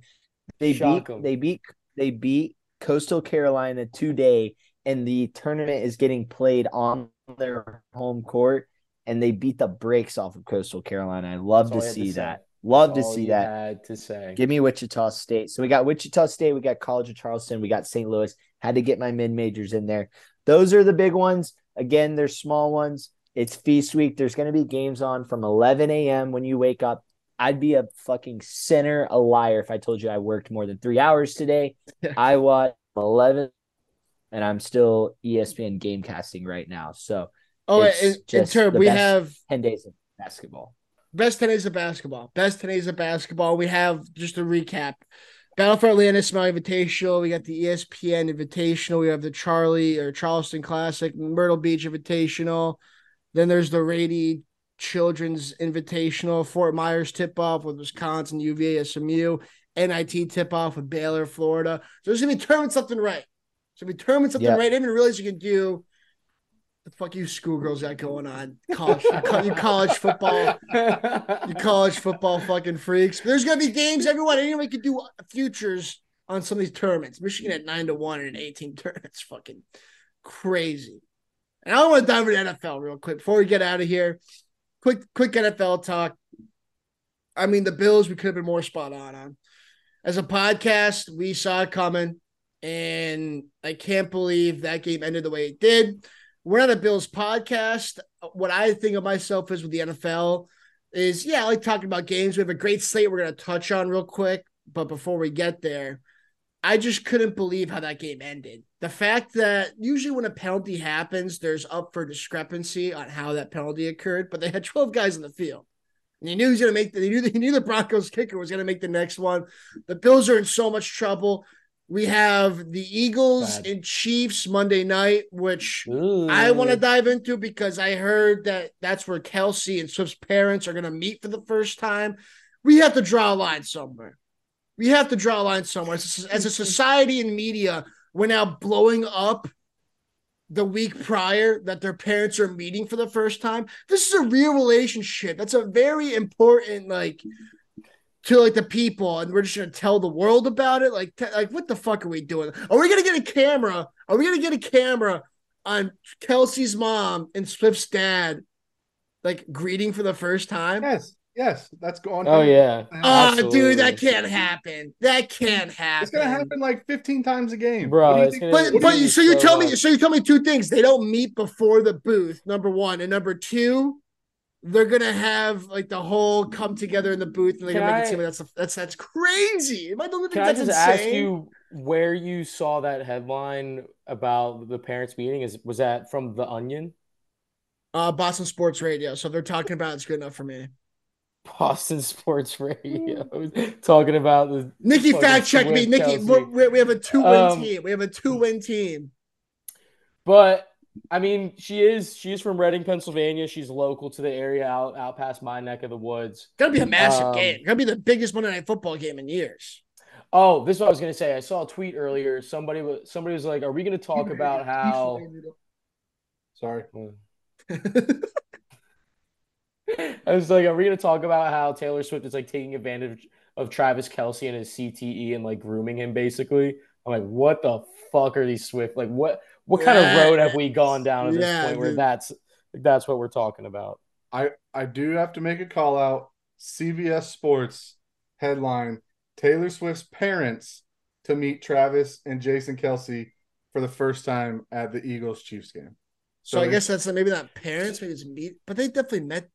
they Shock beat 'em. they beat they beat Coastal Carolina today, and the tournament is getting played on their home court, and they beat the brakes off of Coastal Carolina. I love That's to I had to see say. that. Love to That's all see that. Had to say. Give me Wichita State. So we got Wichita State, we got College of Charleston, we got St. Louis. Had to get my mid majors in there. Those are the big ones. Again, they're small ones. It's feast week. There's going to be games on from 11 a.m. when you wake up. I'd be a fucking sinner, a liar if I told you I worked more than three hours today. I watched 11 and I'm still ESPN game casting right now. So Oh, It's in, in the we have 10 days of basketball. best 10 days of basketball. Best 10 days of basketball. We have just a recap. Battle for Atlanta Smile Invitational. We got the ESPN Invitational. We have the Charlie or Charleston Classic, Myrtle Beach Invitational. Then there's the Rady Children's Invitational, Fort Myers tip off with Wisconsin, UVA, SMU, NIT tip off with Baylor, Florida. So there's gonna be tournament something right. So we tournament something Yeah. right. I didn't even realize you can do the fuck you schoolgirls got going on. College, you college football you college football fucking freaks. There's gonna be games, everyone. Anyone could do futures on some of these tournaments. Michigan at nine to one in 18 tournaments. Fucking crazy. And I want to dive into the NFL real quick before we get out of here. Quick, quick NFL talk. I mean, the Bills, we could have been more spot on on. As a podcast, we saw it coming, and I can't believe that game ended the way it did. We're not a Bills podcast. What I think of myself is with the NFL is yeah, I like talking about games. We have a great slate we're gonna touch on real quick. But before we get there, I just couldn't believe how that game ended. The fact that usually when a penalty happens, there's up for discrepancy on how that penalty occurred, but they had 12 guys in the field. And he knew he was gonna make the he knew, he knew the Broncos kicker was gonna make the next one. The Bills are in so much trouble. We have the Eagles Bad. and Chiefs Monday night, which Ooh. I want to dive into because I heard that that's where Kelce and Swift's parents are going to meet for the first time. We have to draw a line somewhere. We have to draw a line somewhere. As a, as a society and media, we're now blowing up the week prior that their parents are meeting for the first time. This is a real relationship. That's a very important, like, to like the people, and we're just gonna tell the world about it. Like, t- like what the fuck are we doing? Are we gonna get a camera? Are we gonna get a camera on Kelce's mom and Swift's dad, like greeting for the first time? Yes, yes, that's going. Oh yeah. Oh, dude, that can't happen. That can't happen. It's gonna happen like 15 times a game, Bro, What do you it's gonna- But but you- you, so you so tell me so you tell me two things. They don't meet before the booth. Number one and number two, they're gonna have like the whole come together in the booth and they're Can gonna make I- seem like that's that's that's crazy. Am I the only Can thing I that's just insane? ask you where you saw that headline about the parents meeting? Is was that from The Onion? Uh, Boston Sports Radio. So if they're talking about it, it's good enough for me. Boston Sports Radio talking about the Nicky, fact check me. Nicky, we're- we have a two win Um, team. We have a two win team. But I mean, she is she is from Reading, Pennsylvania. She's local to the area, out out past my neck of the woods. Gonna be a massive Um, game. Gonna be the biggest Monday Night Football game in years. Oh, this is what I was gonna say. I saw a tweet earlier. Somebody was somebody was like, "Are we gonna talk about how?" Sorry. I was like, "Are we gonna talk about how Taylor Swift is like taking advantage of Travis Kelce and his CTE and like grooming him?" Basically, I'm like, "What the fuck are these Swift like? What what kind of road have we gone down at this Yeah, point where dude. that's that's what we're talking about?" I I do have to make a call out. CBS Sports headline: Taylor Swift's parents to meet Travis and Jason Kelce for the first time at the Eagles Chiefs game. So I guess that's maybe not parents, maybe it's meet, but they definitely met.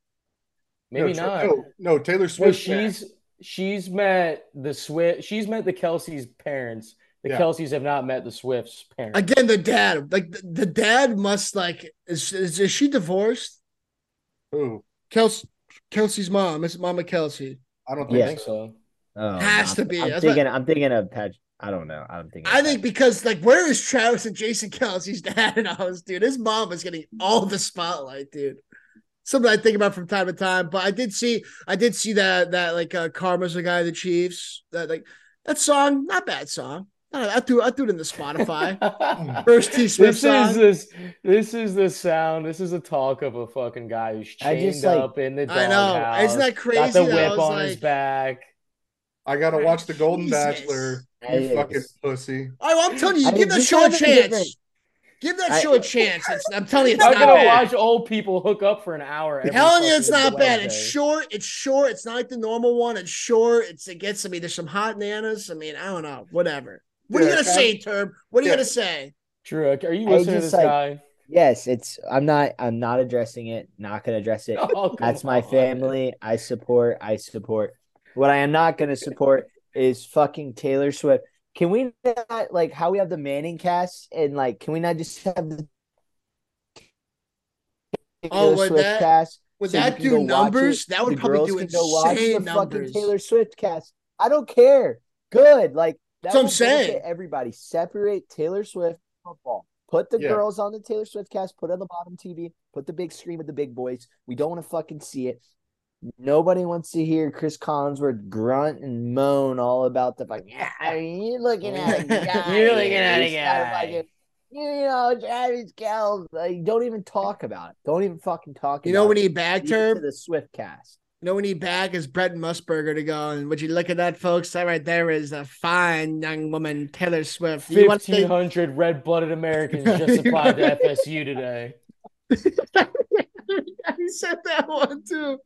Maybe no, not. No, no, Taylor No, Swift. she's she's met the Swift. She's met the Kelce's parents. The Yeah. Kelces have not met the Swift's parents. Again, the dad, like the, the dad must like is, is is she divorced? Who? Kelce, Kelce's mom, is Mama Kelce. I don't think Yeah. think so. Oh, Has I'm- to be. I'm That's thinking. I'm thinking of Pat. I don't know. I don't think. I think because like where is Travis and Jason Kelce's dad and all this dude? His mom is getting all the spotlight, dude. something I think about from time to time. But I did see, I did see that that like uh, Karma's the guy, of the Chiefs. That like that song, not bad song. I, I threw I threw it in the Spotify. First T Swift this song. is this this is the sound. This is the talk of a fucking guy who's I chained just, like- up in the I know. doghouse, Isn't that crazy? Got the whip was on his back. I gotta watch the Golden Jesus. Bachelor. It You fucking is. pussy. Oh, I'm telling you, I give that show a having a different- chance. Give that I- show a chance. It's, I'm telling you, it's I'm not gonna bad. watch old people hook up for an hour. Every telling you, it's not bad. It's short. It's short. It's not like the normal one. It's short. It's it gets. I mean, there's some hot nanas. I mean, I don't know. Whatever. What are you gonna Cam- say, Turb? What are you gonna say? Drew, are you I listening to this like- guy? Yes, it's. I'm not. I'm not addressing it. Not gonna address it. Oh, That's my on. family. I support. I support. What I am not going to support is fucking Taylor Swift. Can we not like how we have the Manning cast and like can we not just have the Oh, Taylor would Swift that- cast? Would so that can do numbers? That would the probably girls do can go watch insane the numbers. fucking Taylor Swift cast. I don't care. Good. Like That's what I'm saying. Everybody separate Taylor Swift football. Put the Yeah. girls on the Taylor Swift cast. Put it on the bottom TV. Put the big screen with the big boys. We don't want to fucking see it. Nobody wants to hear Chris Collinsworth grunt and moan all about the fucking. Yeah, you're looking at a guy. You're looking at a guy." You know, Travis Kelce. Like, don't even talk about it. Don't even fucking talk. You know when it. he it to the Swift cast. You know when he back is Brent Musburger to go. And would you look at that, folks? That right there is a fine young woman, Taylor Swift. You Fifteen hundred red-blooded Americans just applied to FSU today. he said that one too.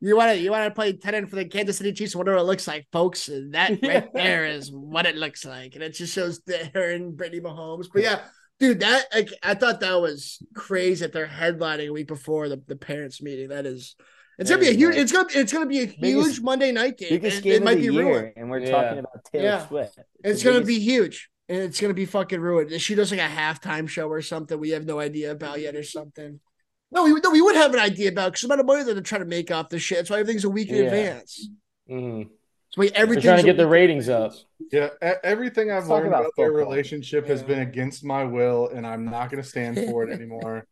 You want to you want to play tenant for the Kansas City Chiefs? Whatever it looks like, folks. And that right Yeah. there is what it looks like, and it just shows her and Brittany Mahomes. But yeah, dude, that like, I thought that was crazy that they're headlining a week before the, the parents meeting. That is. It's gonna be a huge. It's gonna. It's gonna be a huge Biggest- Monday night game. Biggest It, game it of might the be year, ruined. and we're Yeah. talking about Taylor Yeah. Swift. It's the gonna biggest- be huge, and it's gonna be fucking ruined. If she does like a halftime show or something, we have no idea about yet, or something. No, we no, we would have an idea about because the amount of money that they're trying to make off this shit. That's why everything's a week in Yeah. advance. Mhm. That's why They're trying to get the ratings up. Yeah, everything I've Let's learned about about their football. relationship has been against my will, and I'm not going to stand for it anymore.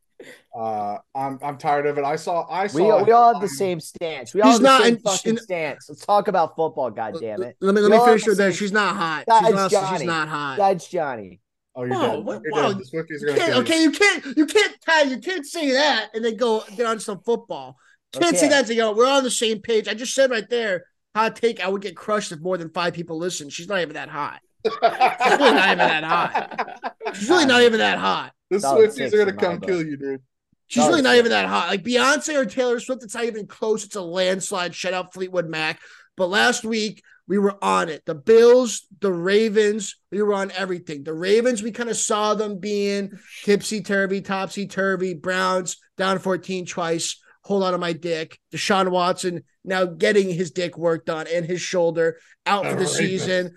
Uh, I'm I'm tired of it. I saw I saw. we all have the um, same stance. We all She's have the not same in- fucking in- stance. Let's talk about football. God damn it, Let me let me finish have with that. She's not hot. Guys, She's, not, Johnny. she's not hot. that's Johnny. Oh, you're Whoa, dead. what- You're whoa. dead. The Swifties are You going can't, to okay, you can't you can't tell you can't say that and then go get on some football. Can't say Okay. that to go. We're on the same page. I just said right there. Hot take. I would get crushed if more than five people listen. She's not even that hot. She's really not even that hot. She's really not even that hot. The Swifties are going to come kill you, dude. She's really not even that hot. Like Beyonce or Taylor Swift, it's not even close. It's a landslide. Shut out Fleetwood Mac. But last week we were on it. The Bills, the Ravens, we were on everything. The Ravens, we kind of saw them being tipsy turvy, topsy turvy. Browns down 14 twice. Hold on to my dick. Deshaun Watson now getting his dick worked on and his shoulder out for the season.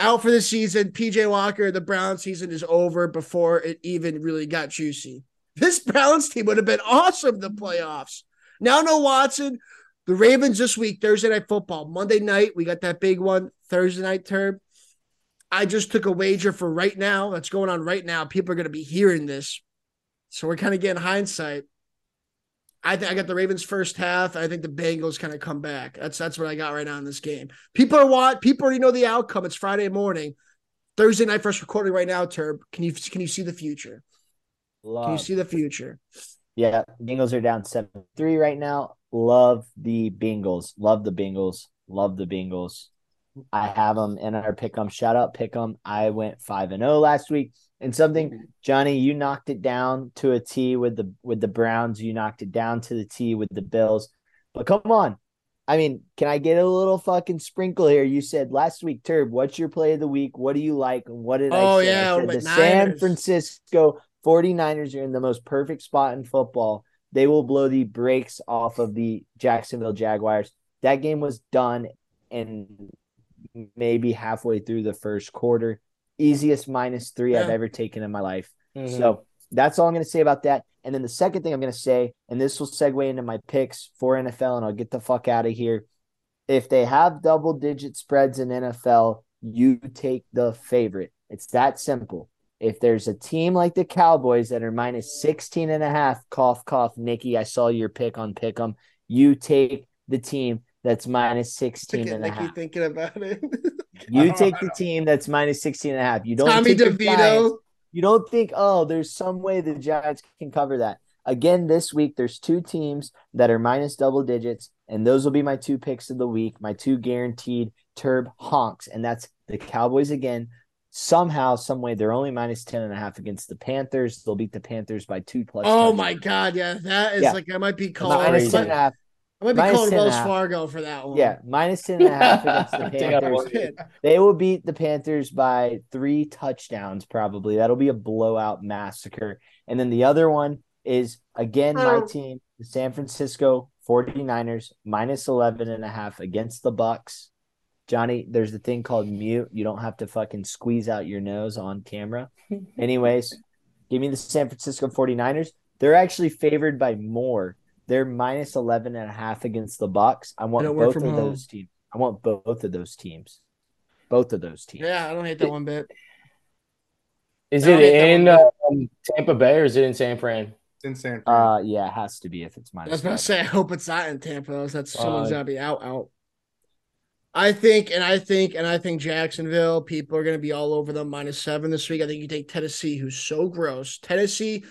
Out for the season. PJ Walker, the Brown season is over before it even really got juicy. This Browns team would have been awesome the playoffs. Now, no Watson. The Ravens this week, Thursday night football. Monday night, we got that big one. Thursday night term. I just took a wager for right now. That's going on right now. People are going to be hearing this. So we're kind of getting hindsight. I think I got the Ravens first half. I think the Bengals kind of come back. That's that's what I got right now in this game. People are what people already know the outcome. It's Friday morning. Thursday night first recording right now, Turb. Can you can you see the future? Can you see the future? Yeah, Bengals are down seven three right now. Love the Bengals. Love the Bengals. Love the Bengals. I have them in our pick 'em. Shout out pick 'em. I went five and zero last week. And something, Johnny, you knocked it down to a T with the with the Browns. You knocked it down to the T with the Bills. But come on, I mean, can I get a little fucking sprinkle here? You said last week, Turb, what's your play of the week? What do you like? And what did Oh, I say? yeah, I said the about San Francisco 49ers are in the most perfect spot in football. They will blow the brakes off of the Jacksonville Jaguars. That game was done and maybe halfway through the first quarter. Easiest minus three I've ever taken in my life. Mhm. So that's all I'm going to say about that. And then the second thing I'm going to say, and this will segue into my picks for NFL, and I'll get the fuck out of here. If they have double digit spreads in NFL, you take the favorite. It's that simple. if there's a team like the Cowboys that are minus 16 and a half, cough, cough, Nicky, I saw your pick on pick 'em. You take the team that's minus 16 Look at and a Nicky half. thinking about it. You take the team that's minus 16 and a half. You don't Tommy take Giants. DeVito. You don't think, oh, there's some way the Giants can cover that. Again, this week, there's two teams that are minus double digits, and those will be my two picks of the week, my two guaranteed Turb honks. And that's the Cowboys again. Somehow, some way, they're only minus 10 and a half against the Panthers. They'll beat the Panthers by two plus. Oh touchdowns. my god, yeah, that is Yeah. like I might be calling. 10 and a half. I might be minus calling 10 and a Wells. Fargo for that one. Yeah, minus 10 and a half against the Panthers. They will beat the Panthers by three touchdowns, probably. That'll be a blowout massacre. And then the other one is again my Oh. team, the San Francisco 49ers, minus 11 and a half against the Bucs. Johnny, there's a thing called mute. You don't have to fucking squeeze out your nose on camera. Anyways, give me the San Francisco 49ers. They're actually favored by more. They're minus 11 and a half against the Bucs. I want both of home. those teams. I want both of those teams. Both of those teams. Yeah, I don't hate that one bit. Is it in um, Tampa Bay or is it in San Fran? It's in San Fran. Uh, yeah, it has to be if it's minus. I minus. was about to say, I hope it's not in Tampa. That's that's someone's Uh, gotta be out, out. I think, and I think, and I think Jacksonville people are going to be all over them minus seven this week. I think you take Tennessee, who's so gross. Tennessee,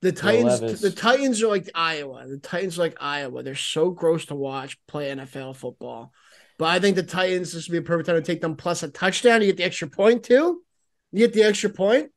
the Titans, Levis. the Titans are like Iowa. The Titans are like Iowa. They're so gross to watch play NFL football. But I think the Titans this would be a perfect time to take them plus a touchdown. You get the extra point too. You get the extra point.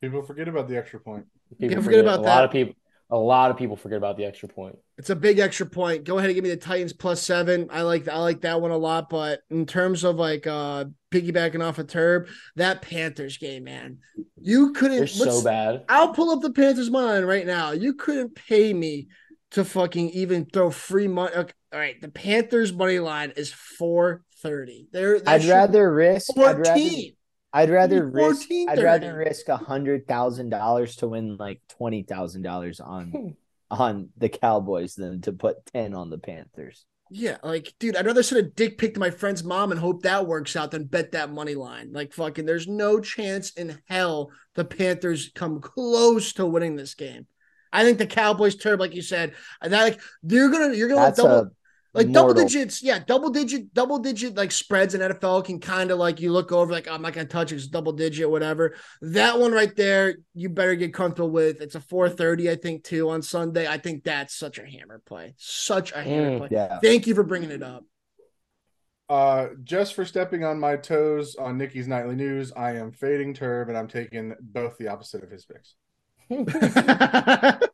People forget about the extra point. Can't forget about a that. lot of people. A lot of people forget about the extra point. It's a big extra point. Go ahead and give me the Titans plus seven. I like I like that one a lot. But in terms of like uh piggybacking off of Turb, that Panthers game, man, you couldn't. They're so bad. I'll pull up the Panthers money line right now. You couldn't pay me to fucking even throw free money. Okay, all right, the Panthers money line is four thirty. There, I'd rather risk. I'd rather. I'd rather risk. 14, I'd rather risk a hundred thousand dollars to win like twenty thousand dollars Hmm. on on the Cowboys than to put ten on the Panthers. Yeah, like, dude, I'd rather send a dick pic to my friend's mom and hope that works out than bet that money line. Like, fucking, there's no chance in hell the Panthers come close to winning this game. I think the Cowboys turn, like you said, and that like you're gonna you're gonna That's double a like double digits, yeah, double digit, double digit like spreads in NFL can kind of like you look over like "Oh, I'm not gonna touch it, it's double digit, whatever. That one right there, you better get comfortable with. It's a 4:30, I think, too on Sunday. I think that's such a hammer play, such a hammer Mm, play. yeah. Thank you for bringing it up. Uh, just for stepping on my toes on Nicky's nightly news, I am fading Turb and I'm taking both the opposite of his picks.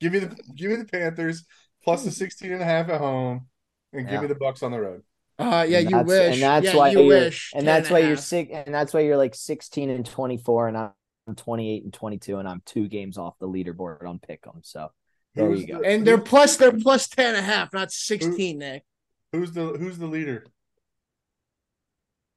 Give me the give me the Panthers plus the 16 and a half at home and give Yeah. me the Bucs on the road. Uh, yeah, And you that's- wish. and that's yeah, why you you're, wish. and 10 that's why you're sick, and that's why you're like sixteen and twenty four, and I'm 28 and 22, and I'm two games off the leaderboard on Pick'em. So there Who's you go. the- And they're plus they're plus 10 and a half, not 16, Nick. Who's the who's the leader?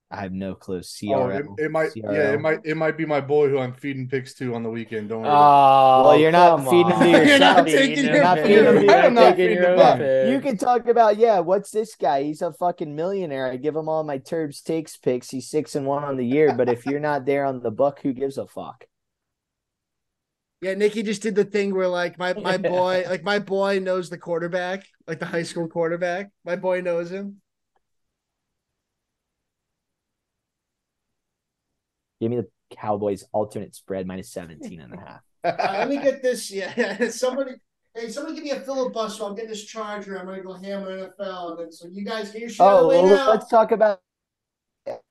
I have no clue. Oh, it, it might yeah, it might it might be my boy who I'm feeding picks to on the weekend. Don't worry. Oh, Well, you're not feeding on. them to You're not yourself. taking You're your not feeding them to I'm not taking your own pick. You can talk about yeah. What's this guy? He's a fucking millionaire. I give him all my Turbs takes picks. He's six and one on the year. But if you're not there on the buck, who gives a fuck? Yeah, Nicky just did the thing where like my my boy, like my boy knows the quarterback, like the high school quarterback. My boy knows him. Give me the Cowboys alternate spread minus 17 and a half. Uh, let me get this. Yeah, somebody. Hey, somebody give me a filibuster. I'm getting this charger. I'm gonna go ham on NFL. And then, so you guys get your shit out of Oh, well, now. let's talk about.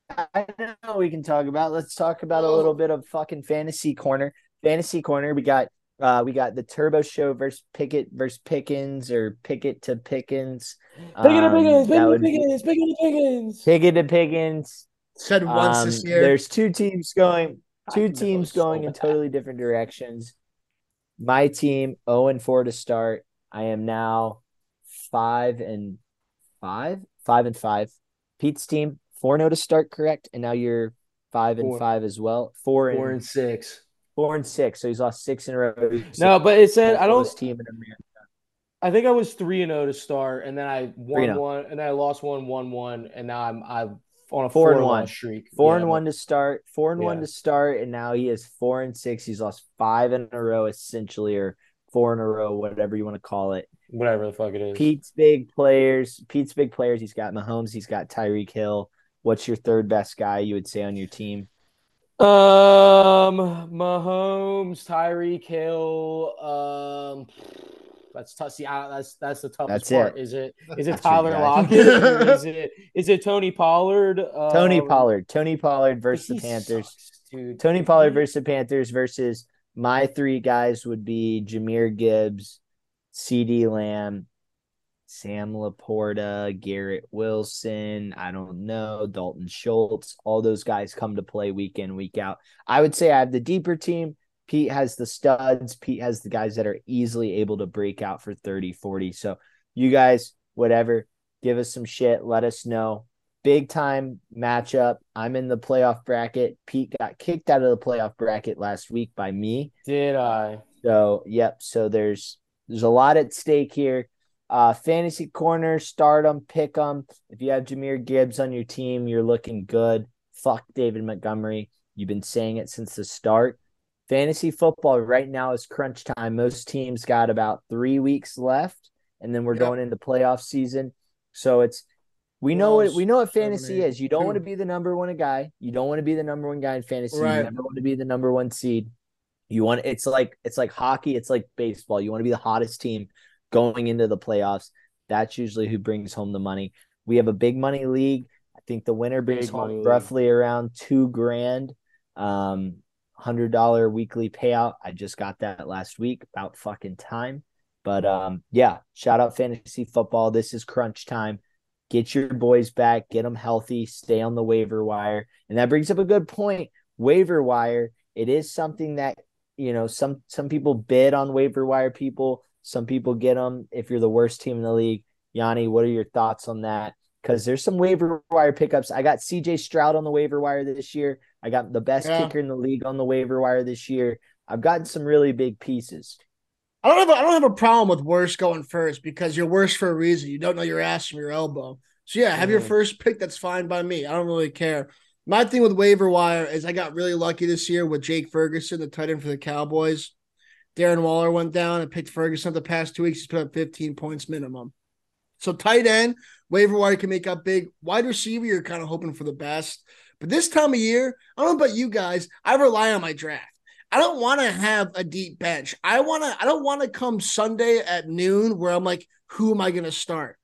I know we can talk about. Let's talk about a little bit of fucking fantasy corner. Fantasy corner. We got uh we got the Turbo Show versus Pickett versus Pickens or Pickett to Pickens. Pickens, Um, Pickens, that would Pickens, be- Pickens, Pickens, Pickens. Pickett to Pickens. Said once Um, this year. There's two teams going, two teams it's so going in totally different directions. My team 0 and 4 to start. I am now five and five, five and five. Pete's team 4 0 to start, correct? And now you're five and Four. five as well. Four and Four and six. four and six. So he's lost six in a row. He's No, but it said I don't. team in America. I think I was three and zero to start, and then I won 3-0. one, and then I lost one, one, one, and now I'm I'm on a Four four, and one. streak. Four Yeah, and one to start, four and one to start, and now he is four and six. He's lost five in a row, essentially, or four in a row, whatever you want to call it. Whatever the fuck it is. Pete's big players. Pete's big players. He's got Mahomes. He's got Tyreek Hill. What's your third best guy you would say on your team? Um, Mahomes, Tyreek Hill. Um, that's tough. See, I, that's that's the toughest That's part. it. Is it is it That's your Tyler guy. Lockett? is it is it Tony Pollard? Tony Um, Pollard. Tony Pollard versus the Panthers. sucks, dude. Tony Pollard versus the Panthers versus my three guys would be Jahmyr Gibbs, CeeDee Lamb, Sam LaPorta, Garrett Wilson. I don't know, Dalton Schultz. All those guys come to play week in, week out. I would say I have the deeper team. Pete has the studs. Pete has the guys that are easily able to break out for 30, 40. So you guys, whatever, give us some shit. Let us know big time matchup. I'm in the playoff bracket. Pete got kicked out of the playoff bracket last week by me. Did I? So, yep. So there's there's a lot at stake here. Uh, fantasy corner, start them, pick them. If you have Jahmyr Gibbs on your team, you're looking good. Fuck David Montgomery. You've been saying it since the start. Fantasy football right now is crunch time. Most teams got about three weeks left, and then we're Yep. going into playoff season. So it's we know what we know what fantasy is. You don't want to be the number one guy. You don't want to be the number one guy in fantasy. Right. You never want to be the number one seed. You want it's like it's like hockey, it's like baseball. You want to be the hottest team going into the playoffs. That's usually who brings home the money. We have a big money league. I think the winner brings Big home league. roughly around two grand. Um hundred dollar weekly payout. I just got that last week. About fucking time. But um yeah, shout out fantasy football. This is crunch time. Get your boys back, get them healthy, stay on the waiver wire. And that brings up a good point. Waiver wire, it is something that you know some some people bid on waiver wire people some people get them if you're the worst team in the league yanni what are your thoughts on that because there's some waiver wire pickups i got cj stroud on the waiver wire this year i got the best Yeah. kicker in the league on the waiver wire this year i've gotten some really big pieces I don't have a, I don't have a problem with worst going first because you're worst for a reason. You don't know your ass from your elbow. So yeah, have your Mhm. first pick. That's fine by me. I don't really care. My thing with waiver wire is I got really lucky this year with Jake Ferguson, the tight end for the Cowboys. Darren Waller went down and picked Ferguson the past two weeks. He's put up 15 points minimum. So tight end, waiver wire can make up big. Wide receiver, you're kind of hoping for the best. But this time of year, I don't know about you guys. I rely on my draft. I don't want to have a deep bench. I want to. I don't want to come Sunday at noon where I'm like, who am I going to start?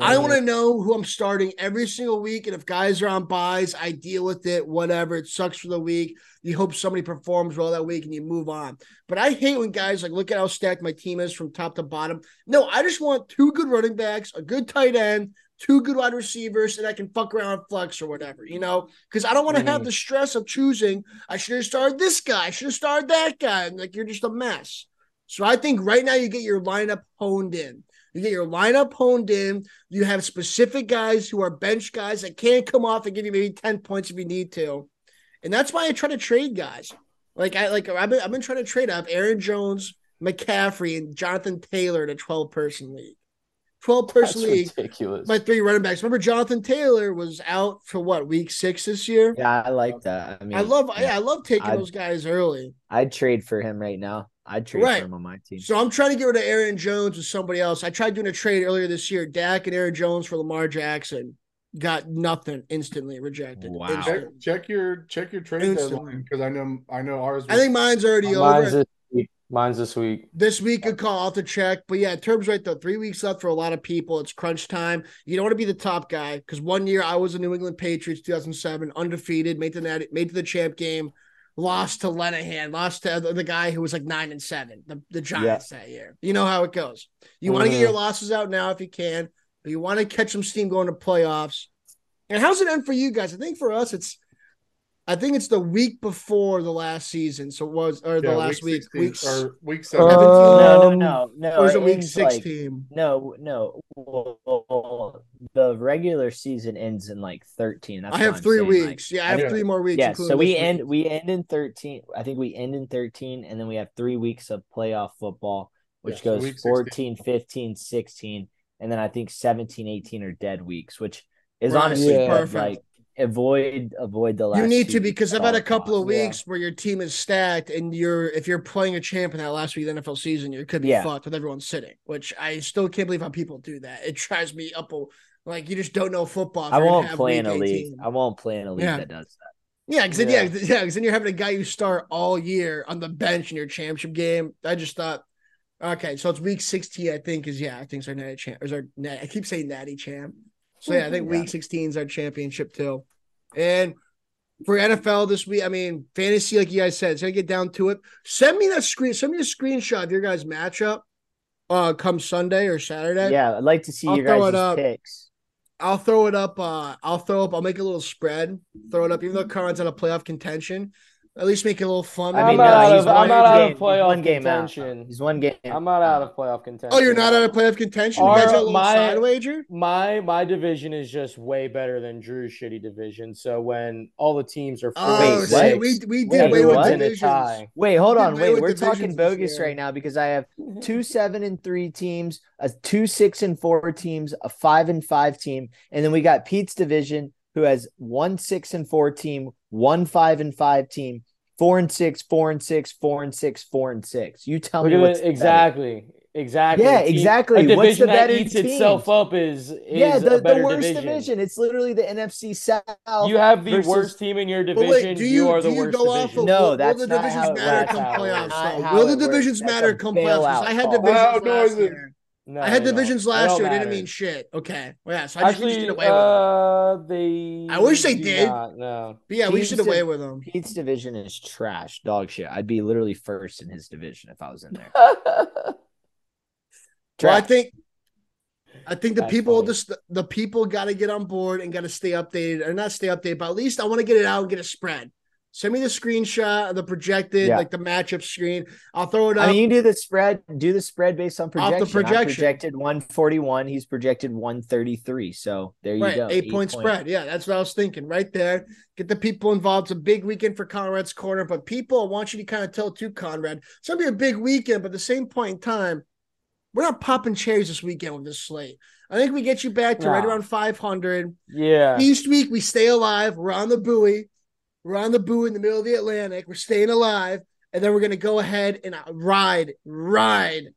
I want to know who I'm starting every single week. And if guys are on buys, I deal with it, whatever. It sucks for the week. You hope somebody performs well that week and you move on. But I hate when guys like, look at how stacked my team is from top to bottom. No, I just want two good running backs, a good tight end, two good wide receivers, and I can fuck around flex or whatever, you know? Because I don't want to have Mhm. the stress of choosing. I should have started this guy. I should have started that guy. And like, you're just a mess. So I think right now you get your lineup honed in. You get your lineup honed in. You have specific guys who are bench guys that can't come off and give you maybe 10 points if you need to. And that's why I try to trade guys. Like I like I've been I've been trying to trade up Aaron Jones, McCaffrey, and Jonathan Taylor in a 12 person league. 12 That's league. ridiculous. My three running backs. Remember Jonathan Taylor was out for what week six this year? yeah i like that i mean I love yeah, I love taking I- those guys early. i'd trade for him right now i'd trade Right. for him on my team So I'm trying to get rid of Aaron Jones with somebody else. I tried doing a trade earlier this year, Dak and Aaron Jones for Lamar Jackson. Got nothing instantly rejected. Wow. Check, Instantly. check your check your trade Instantly. deadline because I know I know ours. I think mine's already Mine's over. this week. Mine's this week. This week, a call. To check. But yeah, terms right though. Three weeks left for a lot of people. It's crunch time. You don't want to be the top guy because one year I was a New England Patriots, 2007, undefeated, made to the made to the champ game, lost to Lenahan, lost to the, guy who was like nine and seven, the, the Giants that year. You know how it goes. You want to get Mhm. your losses out now if you can, but you want to catch some steam going to playoffs. And how's it end for you guys? I think for us, it's I think it's the week before the last season. So it was or the Yeah, last week, 16 weeks or week seven. Seventeen. no no Um, no no or is it it week ends, like- 16? No, no. Well, the regular season ends in like 13. That's I have I'm three saying, like- weeks. yeah, I have Yeah. three more weeks. yeah, so we this end week. we end in 13. I think we end in 13 and then we have 3 weeks of playoff football which Yeah, so goes week 16. 14, 15, 16 and then I think 17, 18 are dead weeks, which is Right, honestly yeah. perfect. like avoid avoid the last. You need to because I've had a couple of Yeah. weeks where your team is stacked and you're if you're playing a champ in that last week of the NFL season, you could be Yeah. fucked with everyone sitting, which I still can't believe how people do that. It drives me up a like you just don't know football. I won't play in a league. 18. I won't play in a league Yeah. that does that. Yeah, because then, yeah, Yeah. yeah, because then you're having a guy you start all year on the bench in your championship game. I just thought, okay, so it's week 16, I think, is yeah, I think it's our natty champ. Is our I keep saying natty champ. So yeah, I think Yeah. week 16 is our championship too. And for NFL this week, I mean, fantasy, like you guys said, it's gonna get down to it. Send me that screen, send me a screenshot of your guys' matchup uh come Sunday or Saturday. Yeah, I'd like to see I'll your guys' up. picks. I'll throw it up. Uh, I'll throw up. I'll make a little spread. Throw it up, even though Current's out of playoff contention. At least make it a little fun. I I'm mean, not no, out he's of- I'm not out of game- he's playoff one game out. contention. He's one game. I'm not out of playoff contention. Oh, you're not out of playoff contention. You Our- guys got a little my- side wager. My my division is just way better than Drew's shitty division. So when all the teams are Oh, Wait, see, what? we we did way what? with divisions. tie. Wait, hold on. Wait, we're talking bogus right now because I have mm-hmm. two seven and three teams, a two six and four teams, a five and five team, and then we got Pete's division who has one six and four team, one five and five team, four and six, four and six, four and six, four and six. You tell Look me at what's it, better. exactly, exactly. Yeah, A team- exactly. A What's division the that better eats itself up is is Yeah, a the, the worst division. division. It's literally the NFC South. You have the versus- worst team in your division. wait, do you, you, are the you worst go off division. of No, will, will that's the divisions how matter works. come playoffs? not Will the divisions matter come playoffs? I had divisions call. Loud last year. No, I had they don't. divisions last year. It didn't mean shit. Okay. Well, yeah. So I just think you should Actually, get away with them. uh, they. I wish they did. Not, no. But yeah, we Pete's should away with them. Pete's division is trash, dog shit. I'd be literally first in his division if I was in there. Well, I think I think the That's people funny. just the people got to get on board and got to stay updated, or not stay updated, but at least I want to get it out and get a spread. Send me the screenshot of the projected, Yeah. like the matchup screen. I'll throw it up. I mean, you do the spread, do the spread based on projection. Off the projection. I'm projected 141. He's projected 133. So there you right, go. eight, point spread. Yeah, that's what I was thinking right there. Get the people involved. It's a big weekend for Conrad's Corner, but people, I want you to kind of tell to Conrad, it's gonna be a big weekend, but at the same point in time, we're not popping cherries this weekend with this slate. I think we get you back to right around 500. yeah. Each week we stay alive. We're on the buoy. We're on the buoy in the middle of the Atlantic. We're staying alive. And then we're going to go ahead and uh, ride, ride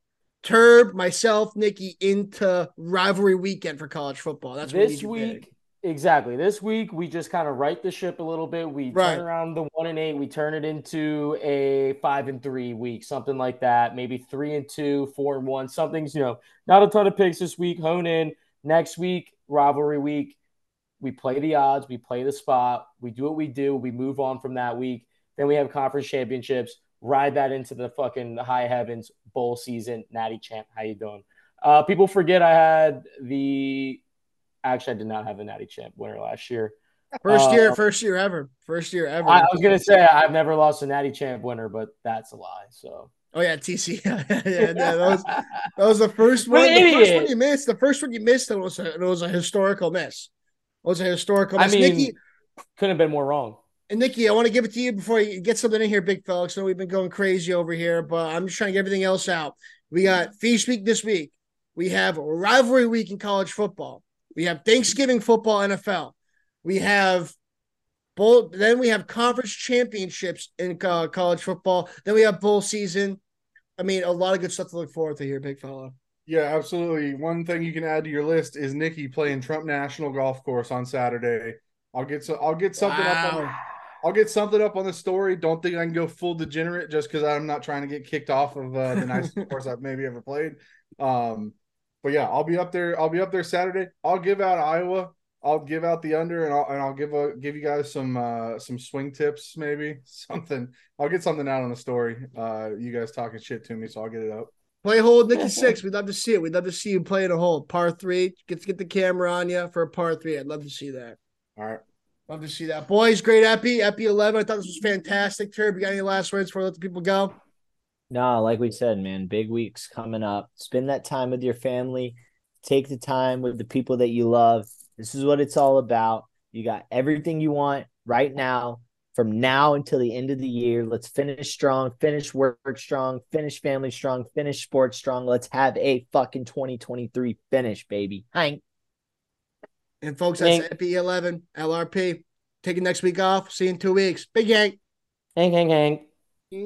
Turb, myself, Nicky into rivalry weekend for college football. That's what we this week, exactly. This week, we just kind of right the ship a little bit. We Right. turn around the one and eight. We turn it into a five and three week, something like that. Maybe three and two, four and one. Something's you know not a ton of picks this week. Hone in next week, rivalry week. We play the odds. We play the spot. We do what we do. We move on from that week. Then we have conference championships. Ride that into the fucking high heavens bowl season. Natty champ, how you doing? Uh, people forget I had the Actually, I did not have a Natty Champ winner last year. First year, Uh, first year ever. First year ever. I, I was gonna say I've never lost a Natty Champ winner, but that's a lie. So oh yeah, TC. yeah, yeah, that was that was the first one. The first one you missed. The first one you missed. It was a, it was a historical miss. Was a historical I mean, Nicky, couldn't have been more wrong. And Nicky, I want to give it to you before you get something in here, big folks. So we've been going crazy over here, but I'm just trying to get everything else out. We got Feast Week this week. We have Rivalry Week in college football. We have Thanksgiving football, NFL. We have bowl. Then we have conference championships in uh, college football. Then we have bowl season. I mean, a lot of good stuff to look forward to here, big fella. Yeah, absolutely. One thing you can add to your list is Nicky playing Trump National Golf Course on Saturday. I'll get so I'll get something up on Wow. I'll get something up on the story. Don't think I can go full degenerate just because I'm not trying to get kicked off of uh, the nicest course I've maybe ever played. Um, but yeah, I'll be up there. I'll be up there Saturday. I'll give out Iowa. I'll give out the under, and I'll and I'll give a give you guys some uh some swing tips, maybe something. I'll get something out on the story. Uh, you guys talking shit to me, so I'll get it up. Play hold Nicky six. We'd love to see it. We'd love to see you play in a hole. Par three. Get to get the camera on you for a par three. I'd love to see that. All right. Love to see that. Boys, great epi. Epi 11. I thought this was fantastic. Turb, you got any last words before I let the people go? No, like we said, man, big weeks coming up. Spend that time with your family. Take the time with the people that you love. This is what it's all about. You got everything you want right now from now until the end of the year. Let's finish strong, finish work strong, finish family strong, finish sports strong. Let's have a fucking 2023 finish, baby. Hank. And folks, that's Thank- Epi 11, LRP. taking next week off. See you in two weeks. Big yank. Hang, hang, hang.